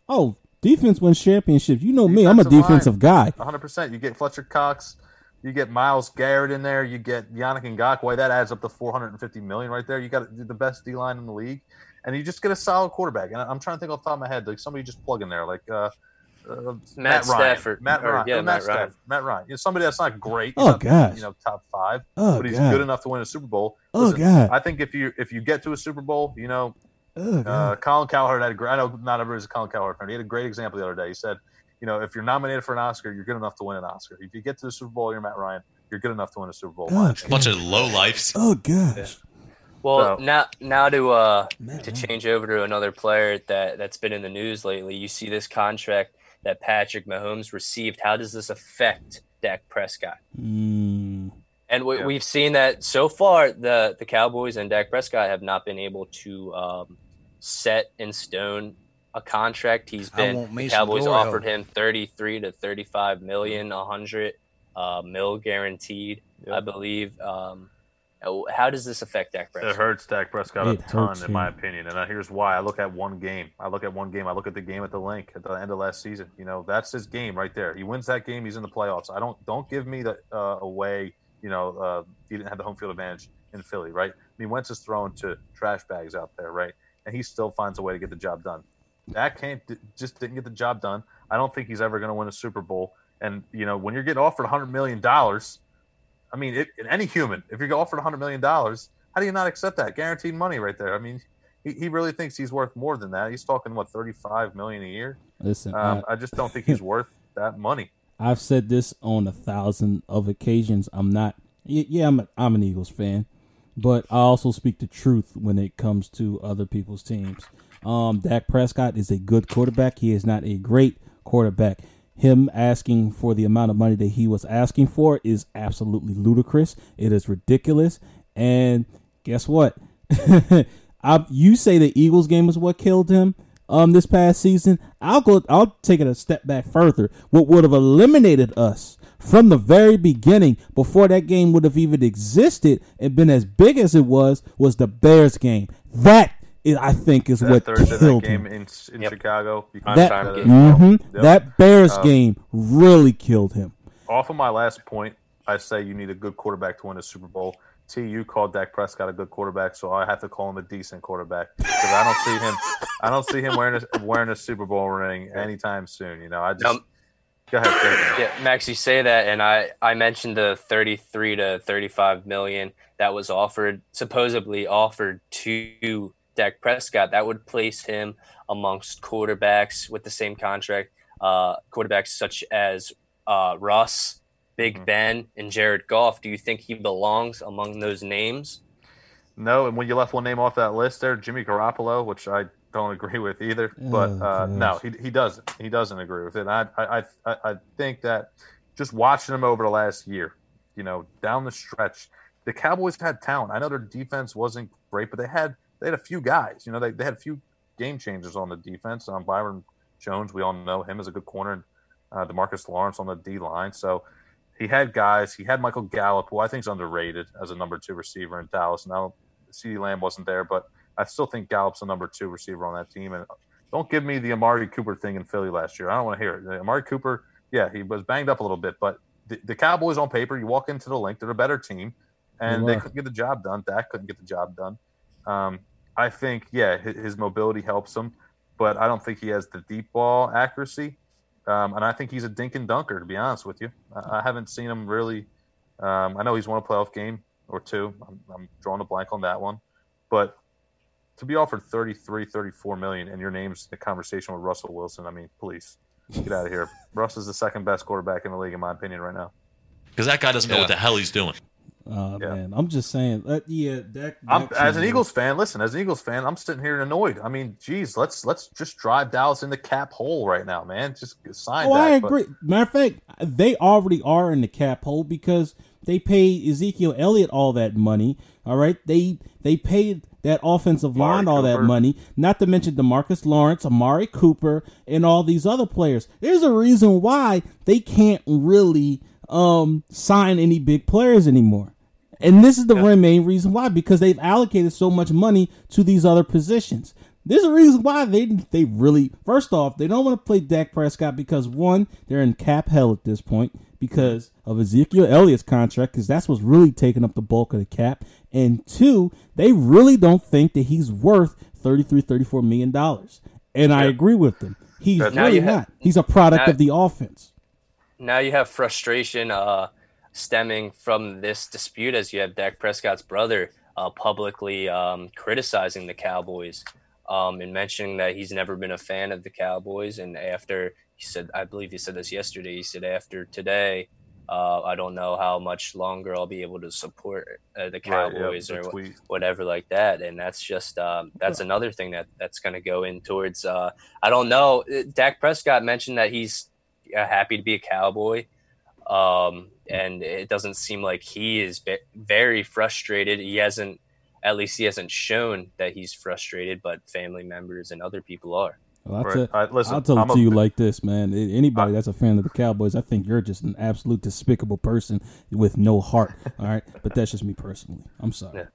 Oh, defense wins championships. You know me. I'm a Defensive line. defensive guy. 100. percent You get Fletcher Cox, you get Myles Garrett in there, you get Yannick Ngakoue. That adds up to 450 million right there. You got the best D line in the league, and you just get a solid quarterback. And I'm trying to think off the top of my head, like somebody just plug in there, like. uh uh, Matt, Ryan. Stafford. Matt Or, Ryan. yeah, Uh, Matt Ryan. Stafford. Matt Ryan. You know, somebody that's not great. Oh, not, gosh. You know, top five. Oh but he's God. good enough to win a Super Bowl. Oh, Listen, God. I think if you if you get to a Super Bowl, you know, Oh, uh, Colin Cowherd had a great. I know not everybody's a Colin Cowherd fan. He had a great example the other day. He said, you know, if you're nominated for an Oscar, you're good enough to win an Oscar. If you get to the Super Bowl, you're Matt Ryan. You're good enough to win a Super Bowl. in Oh, opinion. Bunch of low lifes. oh gosh. Well, So- now now to uh Man, to man. change over to another player that that's been in the news lately. You see this contract that Patrick Mahomes received. How does this affect Dak Prescott? Mm, And we, Yeah. we've seen that so far. The the Cowboys and Dak Prescott have not been able to um, set in stone a contract. He's been want the Cowboys glory offered him thirty three to thirty five million, a hundred uh, mil guaranteed, Yeah. I believe. Um, how does this affect Dak Prescott? It Prescott? hurts Dak Prescott a It ton, hurts in my opinion. And uh, here's why: I look at one game. I look at one game. I look at the game at the Linc at the end of last season. You know, that's his game right there. He wins that game. He's in the playoffs. I don't don't give me the uh, away. You know, uh, he didn't have the home field advantage in Philly, right? I mean, Wentz is thrown to trash bags out there, right? And he still finds a way to get the job done. Dak can't just didn't get the job done. I don't think he's ever going to win a Super Bowl. And you know, when you're getting offered 100 million dollars, I mean, it, any human, if you're offered 100 million dollars, how do you not accept that guaranteed money right there? I mean, he, he really thinks he's worth more than that. He's talking what 35 million a year. listen, Um, I, I just don't think he's worth that money. I've said this on a thousand of occasions. I'm not. Yeah, I'm. A, I'm an Eagles fan, but I also speak the truth when it comes to other people's teams. Um, Dak Prescott is a good quarterback. He is not a great quarterback. Him asking for the amount of money that he was asking for is absolutely ludicrous. It is ridiculous. And guess what? I, you say the Eagles game is what killed him um this past season. I'll go. I'll take it a step back further. What would have eliminated us from the very beginning, before that game would have even existed and been as big as it was, was the Bears game. That is, I think, is That what Thursday night killed game him. in, in Yep. Chicago. You Prime can That, time that game. as well. mhm, Yep. that Bears Um, game really killed him. off of my last point, I say you need a good quarterback to win a Super Bowl. T, you called Dak Prescott a good quarterback, so I have to call him a decent quarterback because I don't see him. I don't see him wearing a, wearing a Super Bowl ring anytime soon. You know, I just Um, go ahead. go ahead. Yeah, Max, you say that, and I I mentioned the thirty-three to thirty-five million that was offered, supposedly offered to Dak Prescott. That would place him amongst quarterbacks with the same contract, uh, quarterbacks such as uh, Russ, Big Mhm. Ben, and Jared Goff. Do you think he belongs among those names? No, and when you left one name off that list there, Jimmy Garoppolo, which I don't agree with either. But Oh, uh, no, he, he doesn't. He doesn't agree with it. And I, I I I think that just watching him over the last year, you know, down the stretch, the Cowboys had talent. I know their defense wasn't great, but they had they had a few guys. You know, they, they had a few game changers on the defense. Um, Byron Jones, we all know him as a good corner, and uh, Demarcus Lawrence on the D line. So he had guys. He had Michael Gallup, who I think is underrated as a number two receiver in Dallas. Now, CeeDee Lamb wasn't there, but I still think Gallup's a number two receiver on that team. And don't give me the Amari Cooper thing in Philly last year. I don't want to hear it. Amari Cooper, yeah, he was banged up a little bit, but the, the Cowboys on paper, you walk into the Linc, they're a better team, and They they couldn't get the job done. Dak couldn't get the job done. Um, I think, yeah, his, his mobility helps him, but I don't think he has the deep ball accuracy. Um, and I think he's a dink and dunker, to be honest with you. I, I haven't seen him really. Um, I know he's won a playoff game or two. I'm, I'm drawing a blank on that one. But to be offered 33, 34 million and your name's in the conversation with Russell Wilson, I mean, please get out of here. Russ is the second best quarterback in the league, in my opinion, right now. Because that guy doesn't know what the hell he's doing. Oh Yeah. man, I'm just saying. Uh, yeah, Dak, I'm, as an Eagles fan, listen, as an Eagles fan, I'm sitting here annoyed. I mean, geez, let's let's just drive Dallas in the cap hole right now, man. Just sign Oh, that. I but- agree. Matter of fact, they already are in the cap hole because they paid Ezekiel Elliott all that money. All right, they they paid that offensive Amari line all that money. Not to mention Demarcus Lawrence, Amari Cooper, and all these other players. There's a reason why they can't really um sign any big players anymore. And this is the main reason why because they've allocated so much money to these other positions. There's a reason why they they really first off they don't want to play Dak Prescott because one they're in cap hell at this point because of Ezekiel Elliott's contract because that's what's really taking up the bulk of the cap. And two they really don't think that he's worth 33 34 million dollars. And I agree with them. He's Now really you ha- not. He's a product now- of the offense now you have frustration uh, stemming from this dispute as you have Dak Prescott's brother uh, publicly um, criticizing the Cowboys um, and mentioning that he's never been a fan of the Cowboys. And after he said, I believe he said this yesterday, he said, after today, uh, I don't know how much longer I'll be able to support uh, the Right, yeah, Cowboys the or tweet. whatever like that and that's just um, that's another thing that that's going to go in towards uh, i don't know dak prescott mentioned that he's uh, happy to be a cowboy um, and it doesn't seem like he is ve- very frustrated he hasn't at least he hasn't shown that he's frustrated but family members and other people are Well, I'll, Right. tell, I- listen, I'll tell I'm it a to you like this, man. Anybody that's a fan of the Cowboys, I think you're just an absolute despicable person with no heart. All right, but that's just me personally. I'm sorry. Yeah.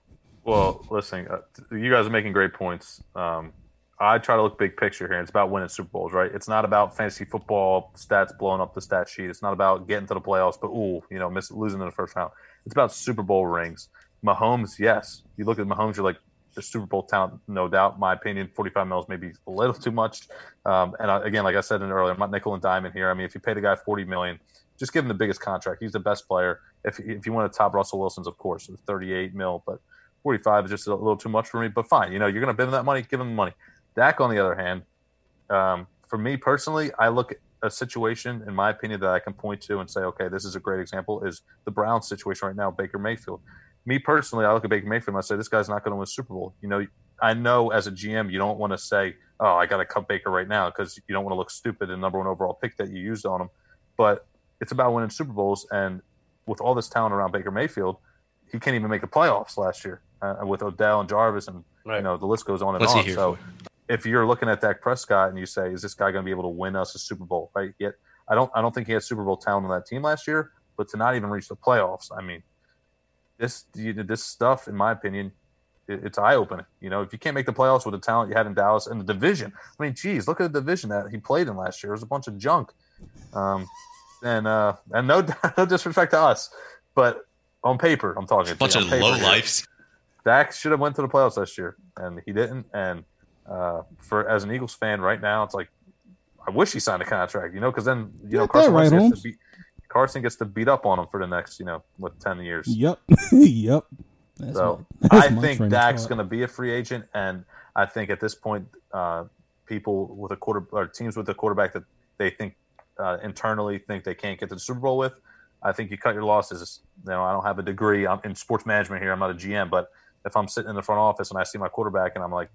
Well, listen, uh, you guys are making great points. Um, I try to look big picture here. It's about winning Super Bowls, right? It's not about fantasy football stats blowing up the stat sheet. It's not about getting to the playoffs, but ooh, you know, miss, losing in the first round. It's about Super Bowl rings. Mahomes, yes. You look at Mahomes, you're like, the Super Bowl talent, no doubt. My opinion, 45 mils maybe a little too much. Um, and I, again, like I said earlier, I'm not nickel and diamond here. I mean, if you pay the guy 40 million, just give him the biggest contract. He's the best player. If if you want to top Russell Wilson's, of course, it's 38 mil, but 45 is just a little too much for me. But fine, you know, you're going to give him that money, give him the money. Dak, on the other hand, um, for me personally, I look at a situation, in my opinion, that I can point to and say, okay, this is a great example. Is the Browns situation right now, Baker Mayfield. Me personally, I look at Baker Mayfield and I say, this guy's not going to win a Super Bowl. You know, I know as a GM, you don't want to say, oh, I got to cut Baker right now because you don't want to look stupid and number one overall pick that you used on him. But it's about winning Super Bowls, and with all this talent around Baker Mayfield, he can't even make the playoffs last year uh, with Odell and Jarvis, and Right. you know the list goes on and What's on. So for? If you're looking at Dak Prescott and you say, is this guy going to be able to win us a Super Bowl? Right? Yet I don't. I don't think he had Super Bowl talent on that team last year. But to not even reach the playoffs, I mean, this this stuff, in my opinion, it, it's eye opening. You know, if you can't make the playoffs with the talent you had in Dallas and the division, I mean, geez, look at the division that he played in last year. It was a bunch of junk. Um, and uh, and no no disrespect to us, but on paper, I'm talking a Bunch of low here, lives. Dak should have went to the playoffs last year, and he didn't. And uh, for as an Eagles fan right now, it's like I wish he signed a contract, you know, because then you know Carson, right, gets to beat, Carson gets to beat up on him for the next, you know, what ten years. Yep, yep. That's So my- I think Dak's going to be a free agent, and I think at this point, uh, people with a quarter or teams with a quarterback that they think uh, internally think they can't get to the Super Bowl with, I think you cut your losses. You know, I don't have a degree I'm in sports management here. I'm not a GM, but if I'm sitting in the front office and I see my quarterback and I'm like,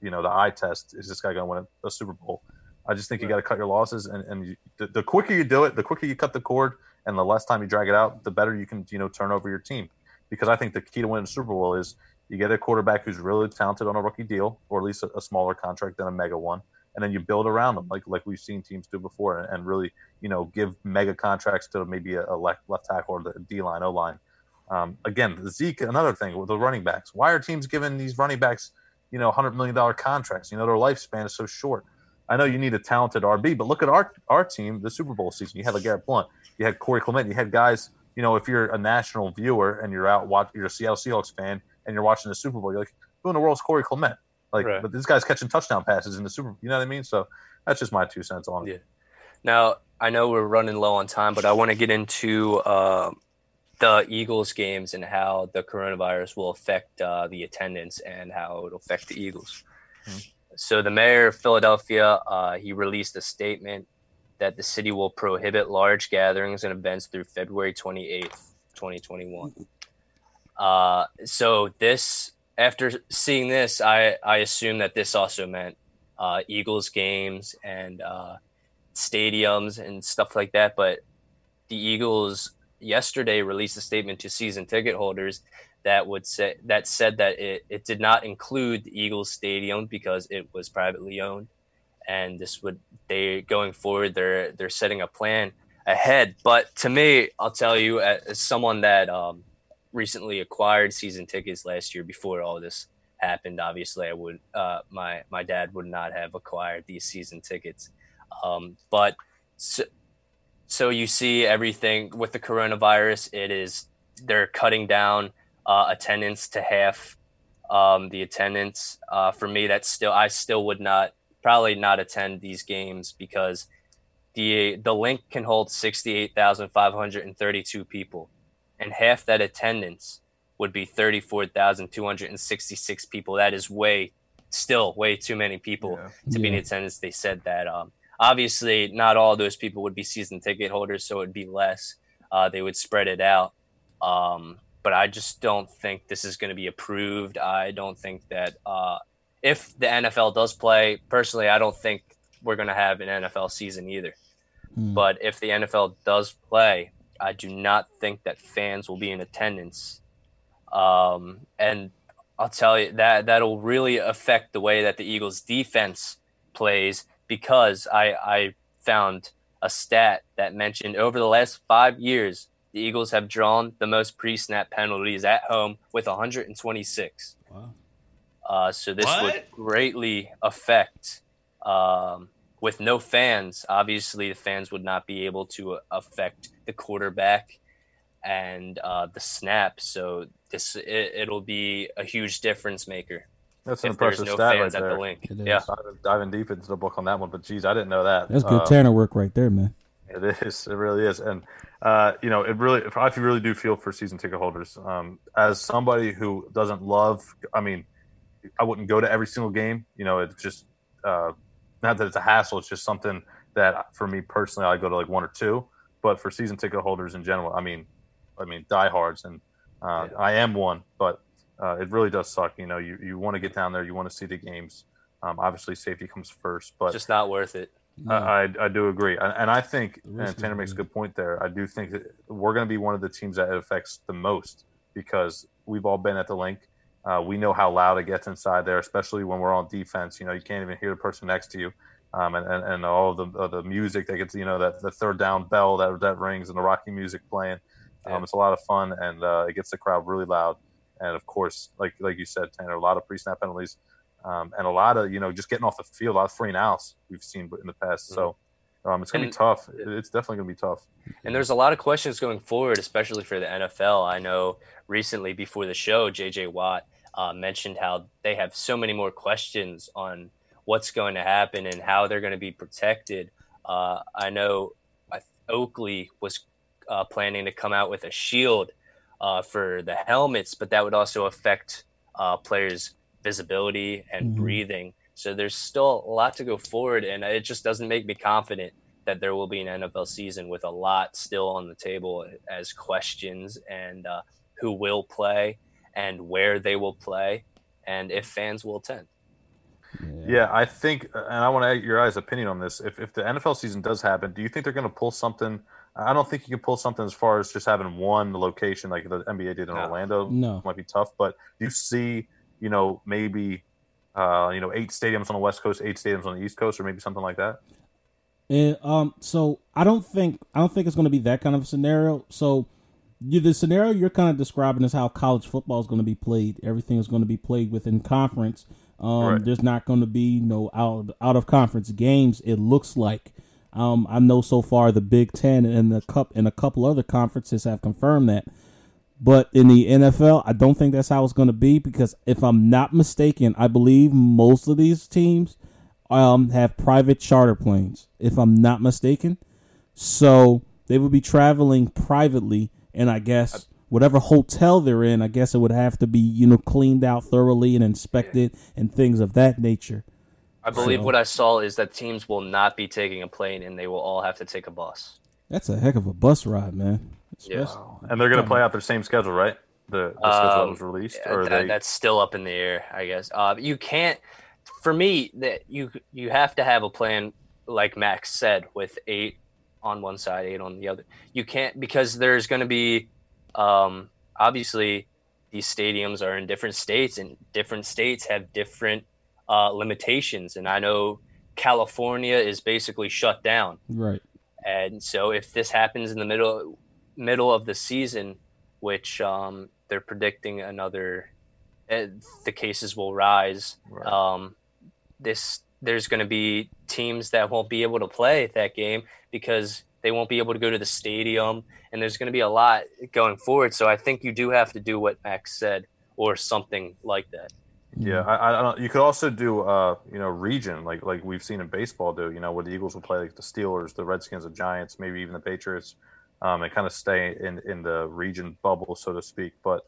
you know, the eye test is this guy going to win a, Super Bowl? I just think you got to cut your losses, and, and you, the, the quicker you do it, the quicker you cut the cord, and the less time you drag it out, the better you can, you know, turn over your team because I think the key to winning a Super Bowl is you get a quarterback who's really talented on a rookie deal, or at least a, a smaller contract than a mega one, and then you build around them like like we've seen teams do before, and, and really you know give mega contracts to maybe a, a left left tackle or the D line, O line. Um, again, Zeke, another thing with the running backs. Why are teams giving these running backs, you know, hundred million dollar contracts? You know, their lifespan is so short. I know you need a talented RB, but look at our our team, the Super Bowl season. You had LeGarrette Blunt, you had Corey Clement, you had guys. You know, if you're a national viewer and you're out watch, you're a Seattle Seahawks fan and you're watching the Super Bowl, you're like, who in the world is Corey Clement? Like, Right. but this guy's catching touchdown passes in the Super. You know what I mean? So that's just my two cents on it. Yeah. Now, I know we're running low on time, but I want to get into uh, the Eagles games and how the coronavirus will affect uh, the attendance and how it'll affect the Eagles. So, the mayor of Philadelphia, uh, he released a statement that the city will prohibit large gatherings and events through February 28th, 2021. Uh, so, this, after seeing this, I, I assume that this also meant uh, Eagles games and uh, stadiums and stuff like that. But the Eagles yesterday released a statement to season ticket holders that would say that said that it, it did not include the Eagles stadium because it was privately owned. And this would they going forward they're they're setting a plan ahead. But to me, I'll tell you as someone that um, recently acquired season tickets last year before all this happened, obviously I would uh, my my dad would not have acquired these season tickets. Um, but so, so you see everything with the coronavirus, it is they're cutting down uh, attendance to half um, the attendance. Uh, for me, that's still I still would not probably not attend these games because the the Linc can hold sixty eight thousand five hundred and thirty two people, and half that attendance would be thirty four thousand two hundred and sixty six people. That is way still way too many people to be in attendance. They said that um, obviously not all those people would be season ticket holders, so it would be less. Uh, they would spread it out. Um, but I just don't think this is going to be approved. I don't think that uh, if the NFL does play, personally, I don't think we're going to have an NFL season either. Hmm. But if the NFL does play, I do not think that fans will be in attendance. Um, and I'll tell you that that'll really affect the way that the Eagles defense plays because I, I found a stat that mentioned over the last five years, the Eagles have drawn the most pre snap penalties at home with 126. Wow. Uh, so this would greatly affect um, with no fans. Obviously, the fans would not be able to affect the quarterback and uh, the snap. So this it, it'll be a huge difference maker That's an if impressive no stat fans right at there. the Linc. It is. Yeah, Diving, diving deep into the book on that one, but geez, I didn't know that. That's good Uh, Tanner work right there, man. It is. It really is. And, uh, you know, it really, if I really do feel for season ticket holders. Um, as somebody who doesn't love, I mean, I wouldn't go to every single game. You know, it's just, uh, not that it's a hassle. It's just something that for me personally, I go to like one or two. But for season ticket holders in general, I mean, I mean, diehards, and uh, Yeah. I am one. But uh, it really does suck. You know, you, you want to get down there, you want to see the games. Um, obviously, safety comes first, but just not worth it. I, I I do agree, and, and I think, and Tanner makes a good point there. I do think that we're going to be one of the teams that it affects the most because we've all been at the Linc. Uh, we know how loud it gets inside there, especially when we're on defense. You know, you can't even hear the person next to you, um, and, and and all of the of the music that gets, you know, that the third down bell that that rings and the Rocky music playing. Um, Yeah. It's a lot of fun, and uh, it gets the crowd really loud. And of course, like like you said, Tanner, a lot of pre-snap penalties, um, and a lot of you know just getting off the field, a lot of free and outs we've seen in the past. So Um, it's gonna And- be tough. It's definitely gonna be tough. And there's a lot of questions going forward, especially for the NFL. I know recently before the show, JJ Watt uh, mentioned how they have so many more questions on what's going to happen and how they're going to be protected. Uh, I know Oakley was uh, planning to come out with a shield uh, for the helmets, but that would also affect uh, players' visibility and Mhm. breathing. So there's still a lot to go forward, and it just doesn't make me confident that there will be an NFL season with a lot still on the table as questions and uh, who will play and where they will play and if fans will attend. Yeah, I think, and I want to get your guys' opinion on this. If if the NFL season does happen, do you think they're going to pull something? I don't think you can pull something as far as just having one location like the NBA did in No. Orlando. No. it might be tough, but do you see, you know, maybe, uh, you know, eight stadiums on the West Coast, eight stadiums on the East Coast, or maybe something like that? And um, so I don't think I don't think it's going to be that kind of a scenario. So you, the scenario you're kind of describing is how college football is going to be played. Everything is going to be played within conference. Um, Right. There's not going to be no out out of conference games. It looks like. Um, I know so far the Big Ten and the cup and a couple other conferences have confirmed that. But in the NFL, I don't think that's how it's going to be because if I'm not mistaken, I believe most of these teams um, have private charter planes, if I'm not mistaken. So they would be traveling privately, and I guess whatever hotel they're in, I guess it would have to be you know cleaned out thoroughly and inspected and things of that nature. I believe So- what I saw is that teams will not be taking a plane and they will all have to take a bus. That's a heck of a bus ride, man. Yeah. Especially- And they're going to play out their same schedule, right? The, the schedule that Um, was released, Yeah, or that- they? that's still up in the air, I guess. Uh, you can't. For me, that you you have to have a plan, like Max said, with eight on one side, eight on the other. You can't because there's going to be, um, obviously, these stadiums are in different states, and different states have different uh, limitations. And I know California is basically shut down. right. And so if this happens in the middle middle of the season, which um, they're predicting another, uh, the cases will rise. Right. Um, this there's going to be teams that won't be able to play that game because they won't be able to go to the stadium, and there's going to be a lot going forward. So I think you do have to do what Max said, or something like that. Yeah, I, I don't. You could also do, uh, you know, region like like we've seen in baseball do. You know, where the Eagles will play like the Steelers, the Redskins, the Giants, maybe even the Patriots, um, and kind of stay in in the region bubble, so to speak. But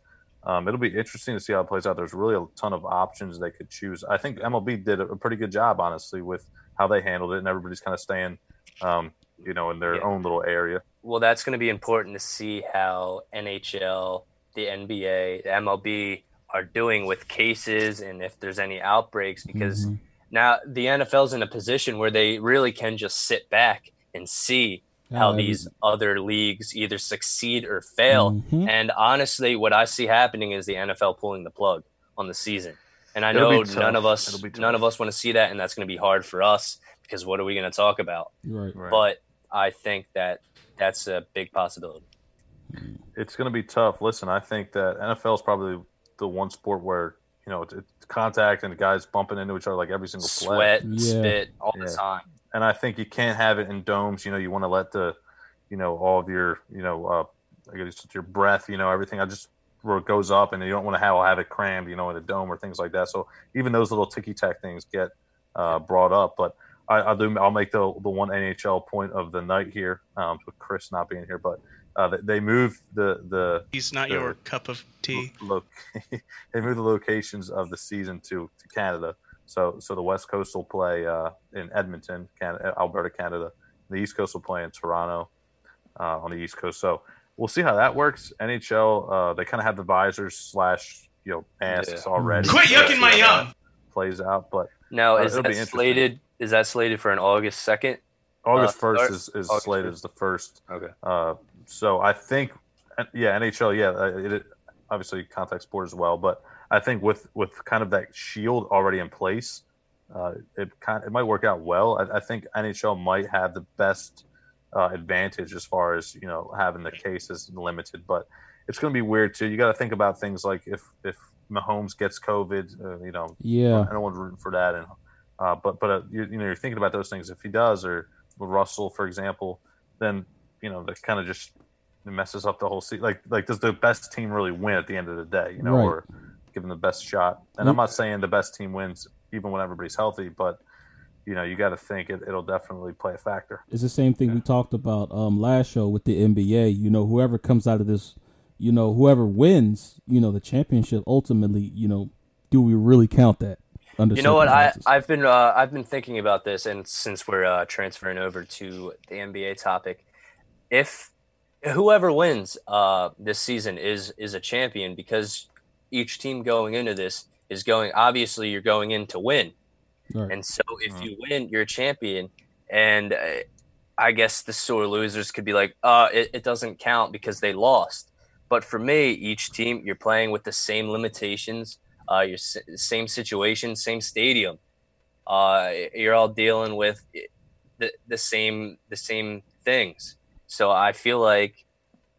um, it'll be interesting to see how it plays out. There's really a ton of options they could choose. I think MLB did a a pretty good job, honestly, with how they handled it, and everybody's kind of staying, um, you know, in their Yeah. own little area. well, that's going to be important to see how NHL, the NBA, the MLB are doing with cases and if there's any outbreaks because Mhm. now the NFL's in a position where they really can just sit back and see how every- these other leagues either succeed or fail. Mhm. And honestly, what I see happening is the NFL pulling the plug on the season. And I It'll know none of us It'll be tough. none of us want to see that and that's going to be hard for us because what are we going to talk about? Right. Right. But I think that that's a big possibility. it's going to be tough. Listen, I think that NFL is probably the one sport where you know it's, it's contact and the guys bumping into each other like every single play. sweat, Yeah. spit all the time. And I think you can't have it in domes. You know, you want to let the, you know, all of your, you know, uh, I guess your breath, you know, everything. I just where it goes up, and you don't want to have have it crammed, you know, in a dome or things like that. So even those little ticky tack things get uh, brought up. But I, I'll do. I'll make the the one NHL point of the night here, um, with Chris not being here, but. Uh, they- they moved the the He's not the- your cup of tea. Look, they moved the locations of the season to, to Canada. So so the West Coast will play uh, in Edmonton, Canada, Alberta, Canada. The East Coast will play in Toronto uh, on the East Coast. So we'll see how that works. NHL, uh, they kind of have the visors slash you know masks Yeah. already. Quit So yucking my how yum. Plays out, but Now, Uh, is it'll that interesting. slated? Is that slated for an August second? August Uh, first start- is, is August slated 1st. as the first. Okay. So I think, yeah, NHL, yeah, uh, it, it obviously contact sport as well, but I think with with kind of that shield already in place, uh, it kind it might work out well. I, I think NHL might have the best uh, advantage as far as you know having the cases limited, but it's going to be weird too. You got to think about things like if if Mahomes gets COVID, uh, you know, Yeah. I don't want to root for that. And uh, but but uh, you, you know you're thinking about those things. If he does, or Russell, for example, then you know that kind of just messes up the whole season. Like like does the best team really win at the end of the day? You know, Right. or give them the best shot. And I'm not saying the best team wins even when everybody's healthy, but you know you got to think it, it'll definitely play a factor. It's the same thing we talked about um, last show with the NBA. You know, whoever comes out of this, you know, whoever wins, you know, the championship. Ultimately, you know, do we really count that? Under You know what? I I've been uh, I've been thinking about this, and since we're uh, transferring over to the NBA topic, if whoever wins uh, this season is is a champion because each team going into this is going. Obviously, you're going in to win, Right. and so if you win, you're a champion. And uh, I guess the sore losers could be like, uh, it, it doesn't count because they lost. But for me, each team, you're playing with the same limitations, uh, your s- same situation, same stadium. Uh, you're all dealing with the, the same the same things. So I feel like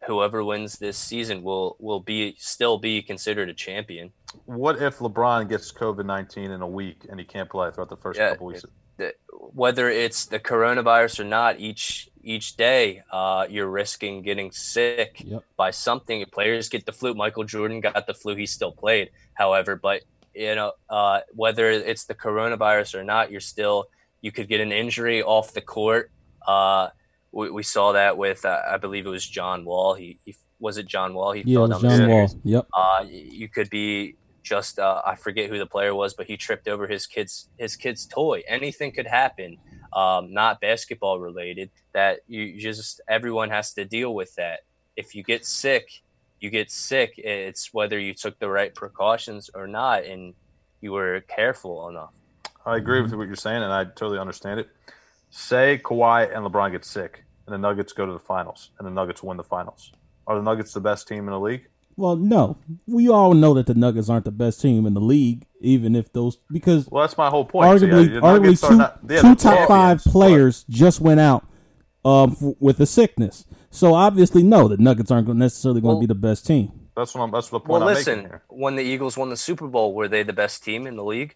whoever wins this season will will be still be considered a champion. What if LeBron gets COVID nineteen in a week and he can't play throughout the first Yeah, couple weeks? the- whether it's the coronavirus or not, each each day uh, you're risking getting sick Yep. by something. Players get the flu. Michael Jordan got the flu. He still played, however, but you know uh, whether it's the coronavirus or not, you're still you could get an injury off the court. Uh, we, we saw that with uh, I believe it was John Wall. He, he was it John Wall. He yeah, fell it was down the John Wall. Yep. Uh, you could be just uh, I forget who the player was, but he tripped over his kid's his kid's toy. Anything could happen, um, not basketball related. That you you just everyone has to deal with that. If you get sick, you get sick. It's whether you took the right precautions or not, and you were careful enough. I agree with what you're saying, and I totally understand it. Say Kawhi and LeBron get sick, and the Nuggets go to the finals, and the Nuggets win the finals. Are the Nuggets the best team in the league? Well, no, we all know that the Nuggets aren't the best team in the league, even if those because Well, that's my whole point. So, yeah, arguably, the arguably two, not- two they're top five champions, but- players just went out um, f- with a sickness. So obviously, no, the Nuggets aren't necessarily going to Well- be the best team. That's what I'm. That's the point Well, I'm listen, making here. when the Eagles won the Super Bowl, were they the best team in the league?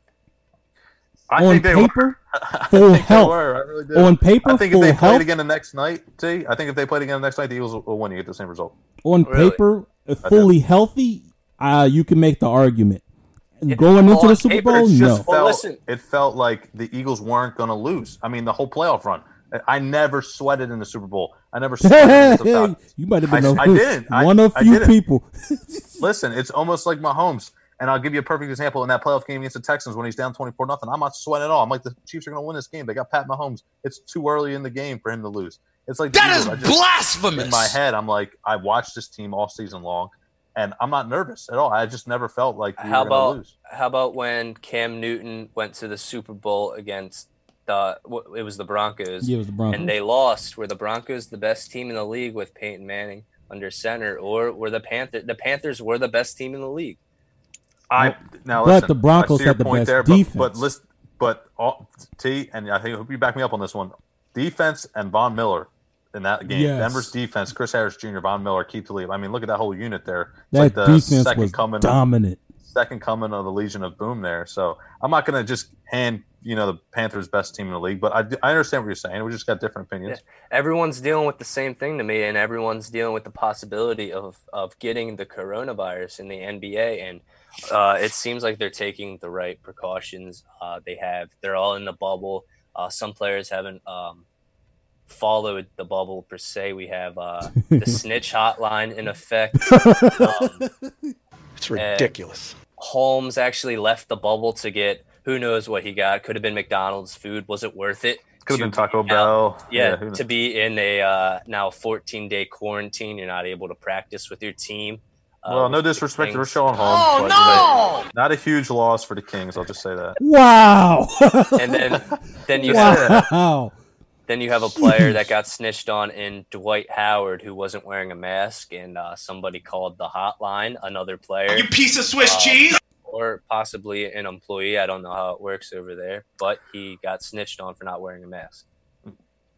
I on think they were. paper, I full think they health. were. I really do. On paper, I think if full they played again the next night, T, I think if they played again the next night, the Eagles will- will win. You get the same result. On Really? paper, if fully healthy, uh, you can make the argument. Going into the Super paper, Bowl, it's no. just Well, listen. it felt like the Eagles weren't going to lose. I mean, the whole playoff run. I never sweated in the Super Bowl. I never sweated. against the Falcons. you might have been I- the- I didn't. I- one of I few didn't. people. Listen, it's almost like Mahomes. And I'll give you a perfect example in that playoff game against the Texans when he's down 24 nothing. I'm not sweating at all. I'm like, the Chiefs are going to win this game. They got Pat Mahomes. It's too early in the game for him to lose. It's like the That is Eagles. Just- blasphemous. in my head, I'm like, I watched this team all season long, and I'm not nervous at all. I just never felt like we How were about lose. how about when Cam Newton went to the Super Bowl against the it was the Broncos Yeah, it was the Broncos. and they lost? Were the Broncos the best team in the league with Peyton Manning under center, or were the Panthers the Panthers were the best team in the league? I now But listen, the Broncos I see your had the point best there, defense. but listen, but all, T and I think hope you back me up on this one. Defense and Von Miller in that game. Yes. Denver's defense, Chris Harris Jr., Von Miller, keep the lead. I mean, look at that whole unit there. It's that like the defense second was coming, dominant. second coming of the Legion of Boom there. So I'm not going to just hand you know the Panthers best team in the league, but I, I understand what you're saying. We just got different opinions. Everyone's dealing with the same thing to me, and everyone's dealing with the possibility of of getting the coronavirus in the NBA. And uh, it seems like they're taking the right precautions. Uh, they have they're all in the bubble. Uh, some players haven't um, followed the bubble per se. We have uh, the snitch hotline in effect. Um, It's ridiculous. Holmes actually left the bubble to get who knows what he got. Could have been McDonald's food. Was it worth it? Could have been Taco be out- Bell. Yeah, who to be in a uh, now 14 day quarantine, you're not able to practice with your team. Uh, well, no disrespect to Kings. Richaun Holmes. Oh, but- no! Not a huge loss for the Kings. I'll just say that. Wow. And then, then you have then you have a player that got snitched on in Dwight Howard who wasn't wearing a mask, and uh, somebody called the hotline. Another player, You piece of Swiss Uh, cheese. or possibly an employee. I don't know how it works over there, but he got snitched on for not wearing a mask.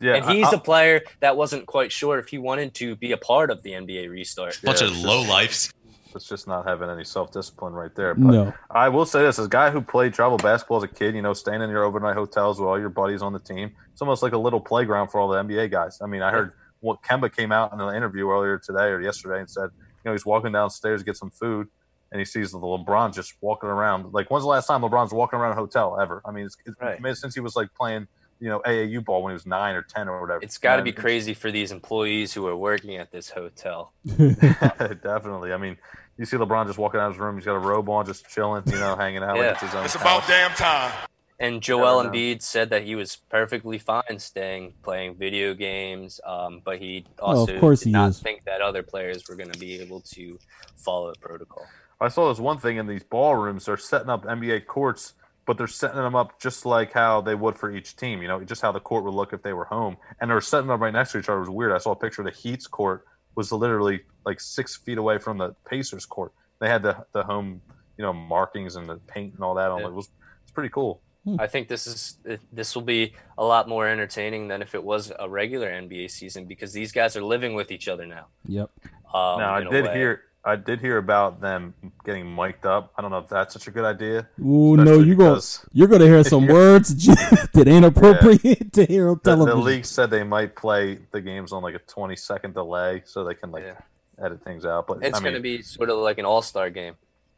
Yeah, and he's I, a player that wasn't quite sure if he wanted to be a part of the NBA restart. Bunch of it's low lifes. It's just not having any self discipline right there. But No. I will say this: as a guy who played travel basketball as a kid, you know, staying in your overnight hotels with all your buddies on the team, it's almost like a little playground for all the NBA guys. I mean, I heard what Kemba came out in an interview earlier today or yesterday and said, you know, he's walking downstairs to get some food, and he sees the LeBron just walking around. Like, when's the last time LeBron's walking around a hotel ever? I mean, it's, it's Right. I mean, since he was like playing, you know, AAU ball when he was nine or ten or whatever. It's got to be crazy for these employees who are working at this hotel. Definitely. I mean, you see LeBron just walking out of his room. He's got a robe on, just chilling, you know, hanging out Yeah. like it's his own. It's about damn time. And Joel Never. Embiid said that he was perfectly fine staying, playing video games, um, but he Oh, of also course did he not is. think that other players were going to be able to follow the protocol. I saw this one thing in these ballrooms. They're setting up NBA courts, but they're setting them up just like how they would for each team. You know, just how the court would look if they were home. And they're setting them up right next to each other. It was weird. I saw a picture of the Heat's court was literally like six feet away from the Pacers court. They had the the home, you know, markings and the paint and all that on Yeah. it. it was it's pretty cool. I think this is this will be a lot more entertaining than if it was a regular NBA season because these guys are living with each other now. Yep. Um, now I did way. hear I did hear about them getting mic'd up. I don't know if that's such a good idea. Ooh, no, Especially you go. because- You're gonna hear some words that ain't appropriate to hear on The, the league said they might play the games on like a 20 second delay so they can like Yeah. edit things out. But It's I mean, going to be sort of like an all star game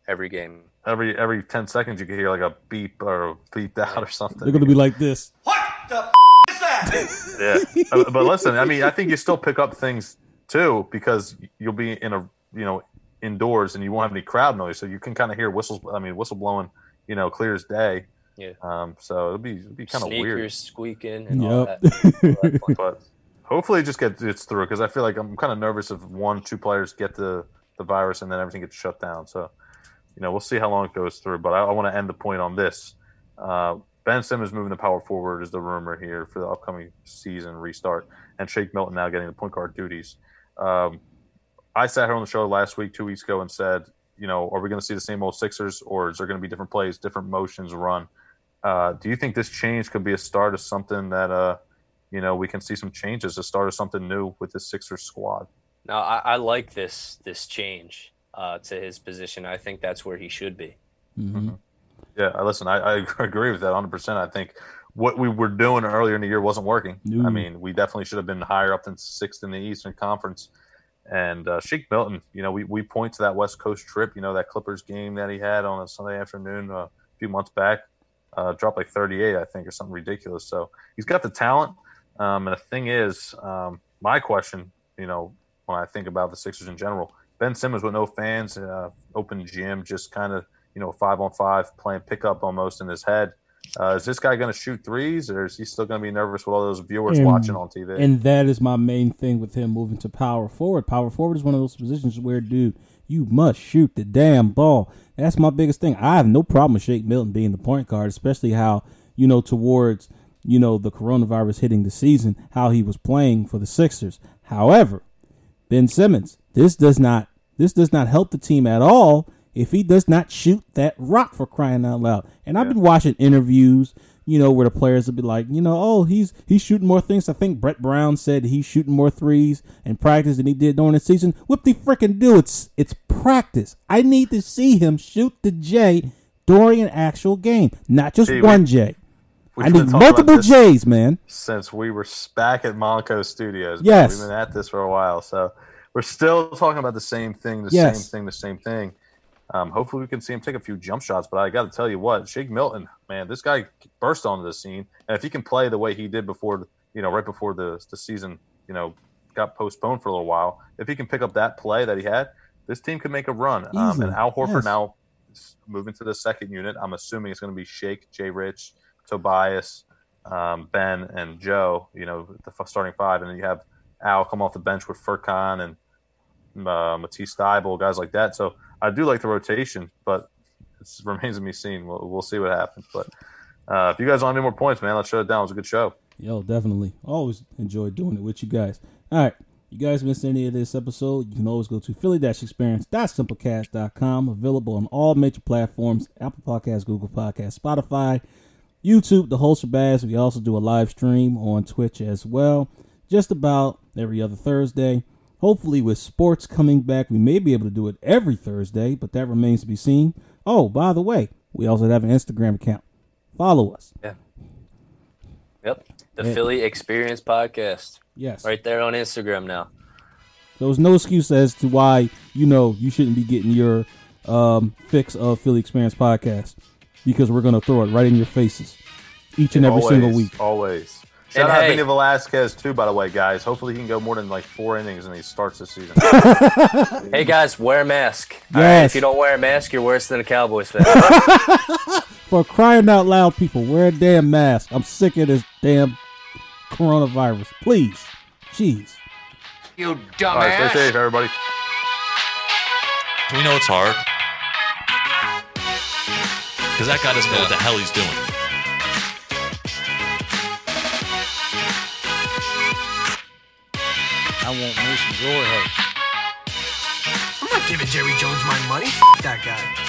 every game. every every 10 seconds you could hear like a beep or a beeped out or something. They're gonna be like this. What the f- is that? yeah. Uh, but listen, I mean, I think you still pick up things too because you'll be in a you know indoors and you won't have any crowd noise, so you can kind of hear whistles. I mean, whistle blowing, you know, clear as day. Yeah. Um. So it'll be it'll be kind of Sneakers weird. squeaking and all Yep. that. but hopefully it just gets it's through because I feel like I'm kind of nervous if one two players get the the virus and then everything gets shut down. So you know we'll see how long it goes through. But I, I want to end the point on this. Uh, ben Simmons moving the power forward is the rumor here for the upcoming season restart, and Shake Milton now getting the point guard duties. Um, I sat here on the show last week, two weeks ago, and said, you know, are we going to see the same old Sixers, or is there going to be different plays, different motions run? Uh, do you think this change could be a start of something that, uh, you know, we can see some changes, a start of something new with the Sixers squad? No, I, I like this this change uh, to his position. I think that's where he should be. Mhm. Yeah, I- listen, I, I agree with that 100%. I think what we were doing earlier in the year wasn't working. No. I mean, we definitely should have been higher up than sixth in the Eastern Conference. And uh, Shake Milton, you know, we, we point to that West Coast trip, you know, that Clippers game that he had on a Sunday afternoon uh, a few months back, uh, dropped like 38, I think, or something ridiculous. So he's got the talent. Um, and the thing is, um, my question, you know, when I think about the Sixers in general, Ben Simmons with no fans, uh, open gym, just kind of, you know, five on five, playing pickup almost in his head. Uh, is this guy going to shoot threes, or is he still going to be nervous with all those viewers And- watching on TV? And that is my main thing with him moving to power forward. Power forward is one of those positions where, dude, you must shoot the damn ball. That's my biggest thing. I have no problem with Shake Milton being the point guard, especially how, you know, towards, you know, the coronavirus hitting the season, how he was playing for the Sixers. However, Ben Simmons, this does not this does not help the team at all if he does not shoot that rock for crying out loud. And I've been watching interviews, you know, where the players will be like, you know, oh, he's he's shooting more things. I think Brett Brown said he's shooting more threes in practice than he did during the season. What the freaking do? It's it's practice. I need to see him shoot the J during an actual game, not just See, one J. I need been talking about multiple J's, man. since we were back at Monaco Studios. man. Yes. we've been at this for a while, so we're still talking about the same thing, the Yes. same thing, the same thing. Um, hopefully, we can see him take a few jump shots. But I got to tell you what, Shake Milton, man, this guy burst onto the scene, and if he can play the way he did before, you know, right before the the season, you know, got postponed for a little while, if he can pick up that play that he had, this team could make a run. Um, and Al Horford yes. now moving to the second unit. I'm assuming it's going to be Shake, Jay Rich, Tobias, um, Ben, and Joe. You know, the f- starting five, and then you have Al come off the bench with Furkan and uh, Matisse Thybulle, guys like that. So I do like the rotation, but it remains to be seen. We'll, we'll see what happens. But uh, if you guys want any more points, man, let's shut it down. It was a good show. Yo, definitely. Always enjoy doing it with you guys. All right. You guys missed any of this episode, you can always go to philly-experience.simplecast.com. Available on all major platforms, Apple Podcasts, Google Podcasts, Spotify, YouTube, the whole shebaz. We also do a live stream on Twitch as well, just about every other Thursday. Hopefully, with sports coming back, we may be able to do it every Thursday, but that remains to be seen. Oh, by the way, we also have an Instagram account. Follow us. Yeah. Yep. The Yeah. Philly Experience Podcast. Yes. Right there on Instagram now. There was no excuse as to why you know you shouldn't be getting your um, fix of Philly Experience podcast because we're going to throw it right in your faces each and every always, single week. Always. Shout And out hey- Vinny Velasquez too, by the way, guys. Hopefully he can go more than like four innings and he starts this season. Hey guys, wear a mask. All right, Yes. If you don't wear a mask, you're worse than a Cowboys fan. For crying out loud, people, wear a damn mask. I'm sick of this damn coronavirus. Please. Jeez. You All right, stay safe, everybody. We know it's hard? Because that guy doesn't know what the hell he's doing. Want glory. I'm not giving Jerry Jones my money. F- that guy.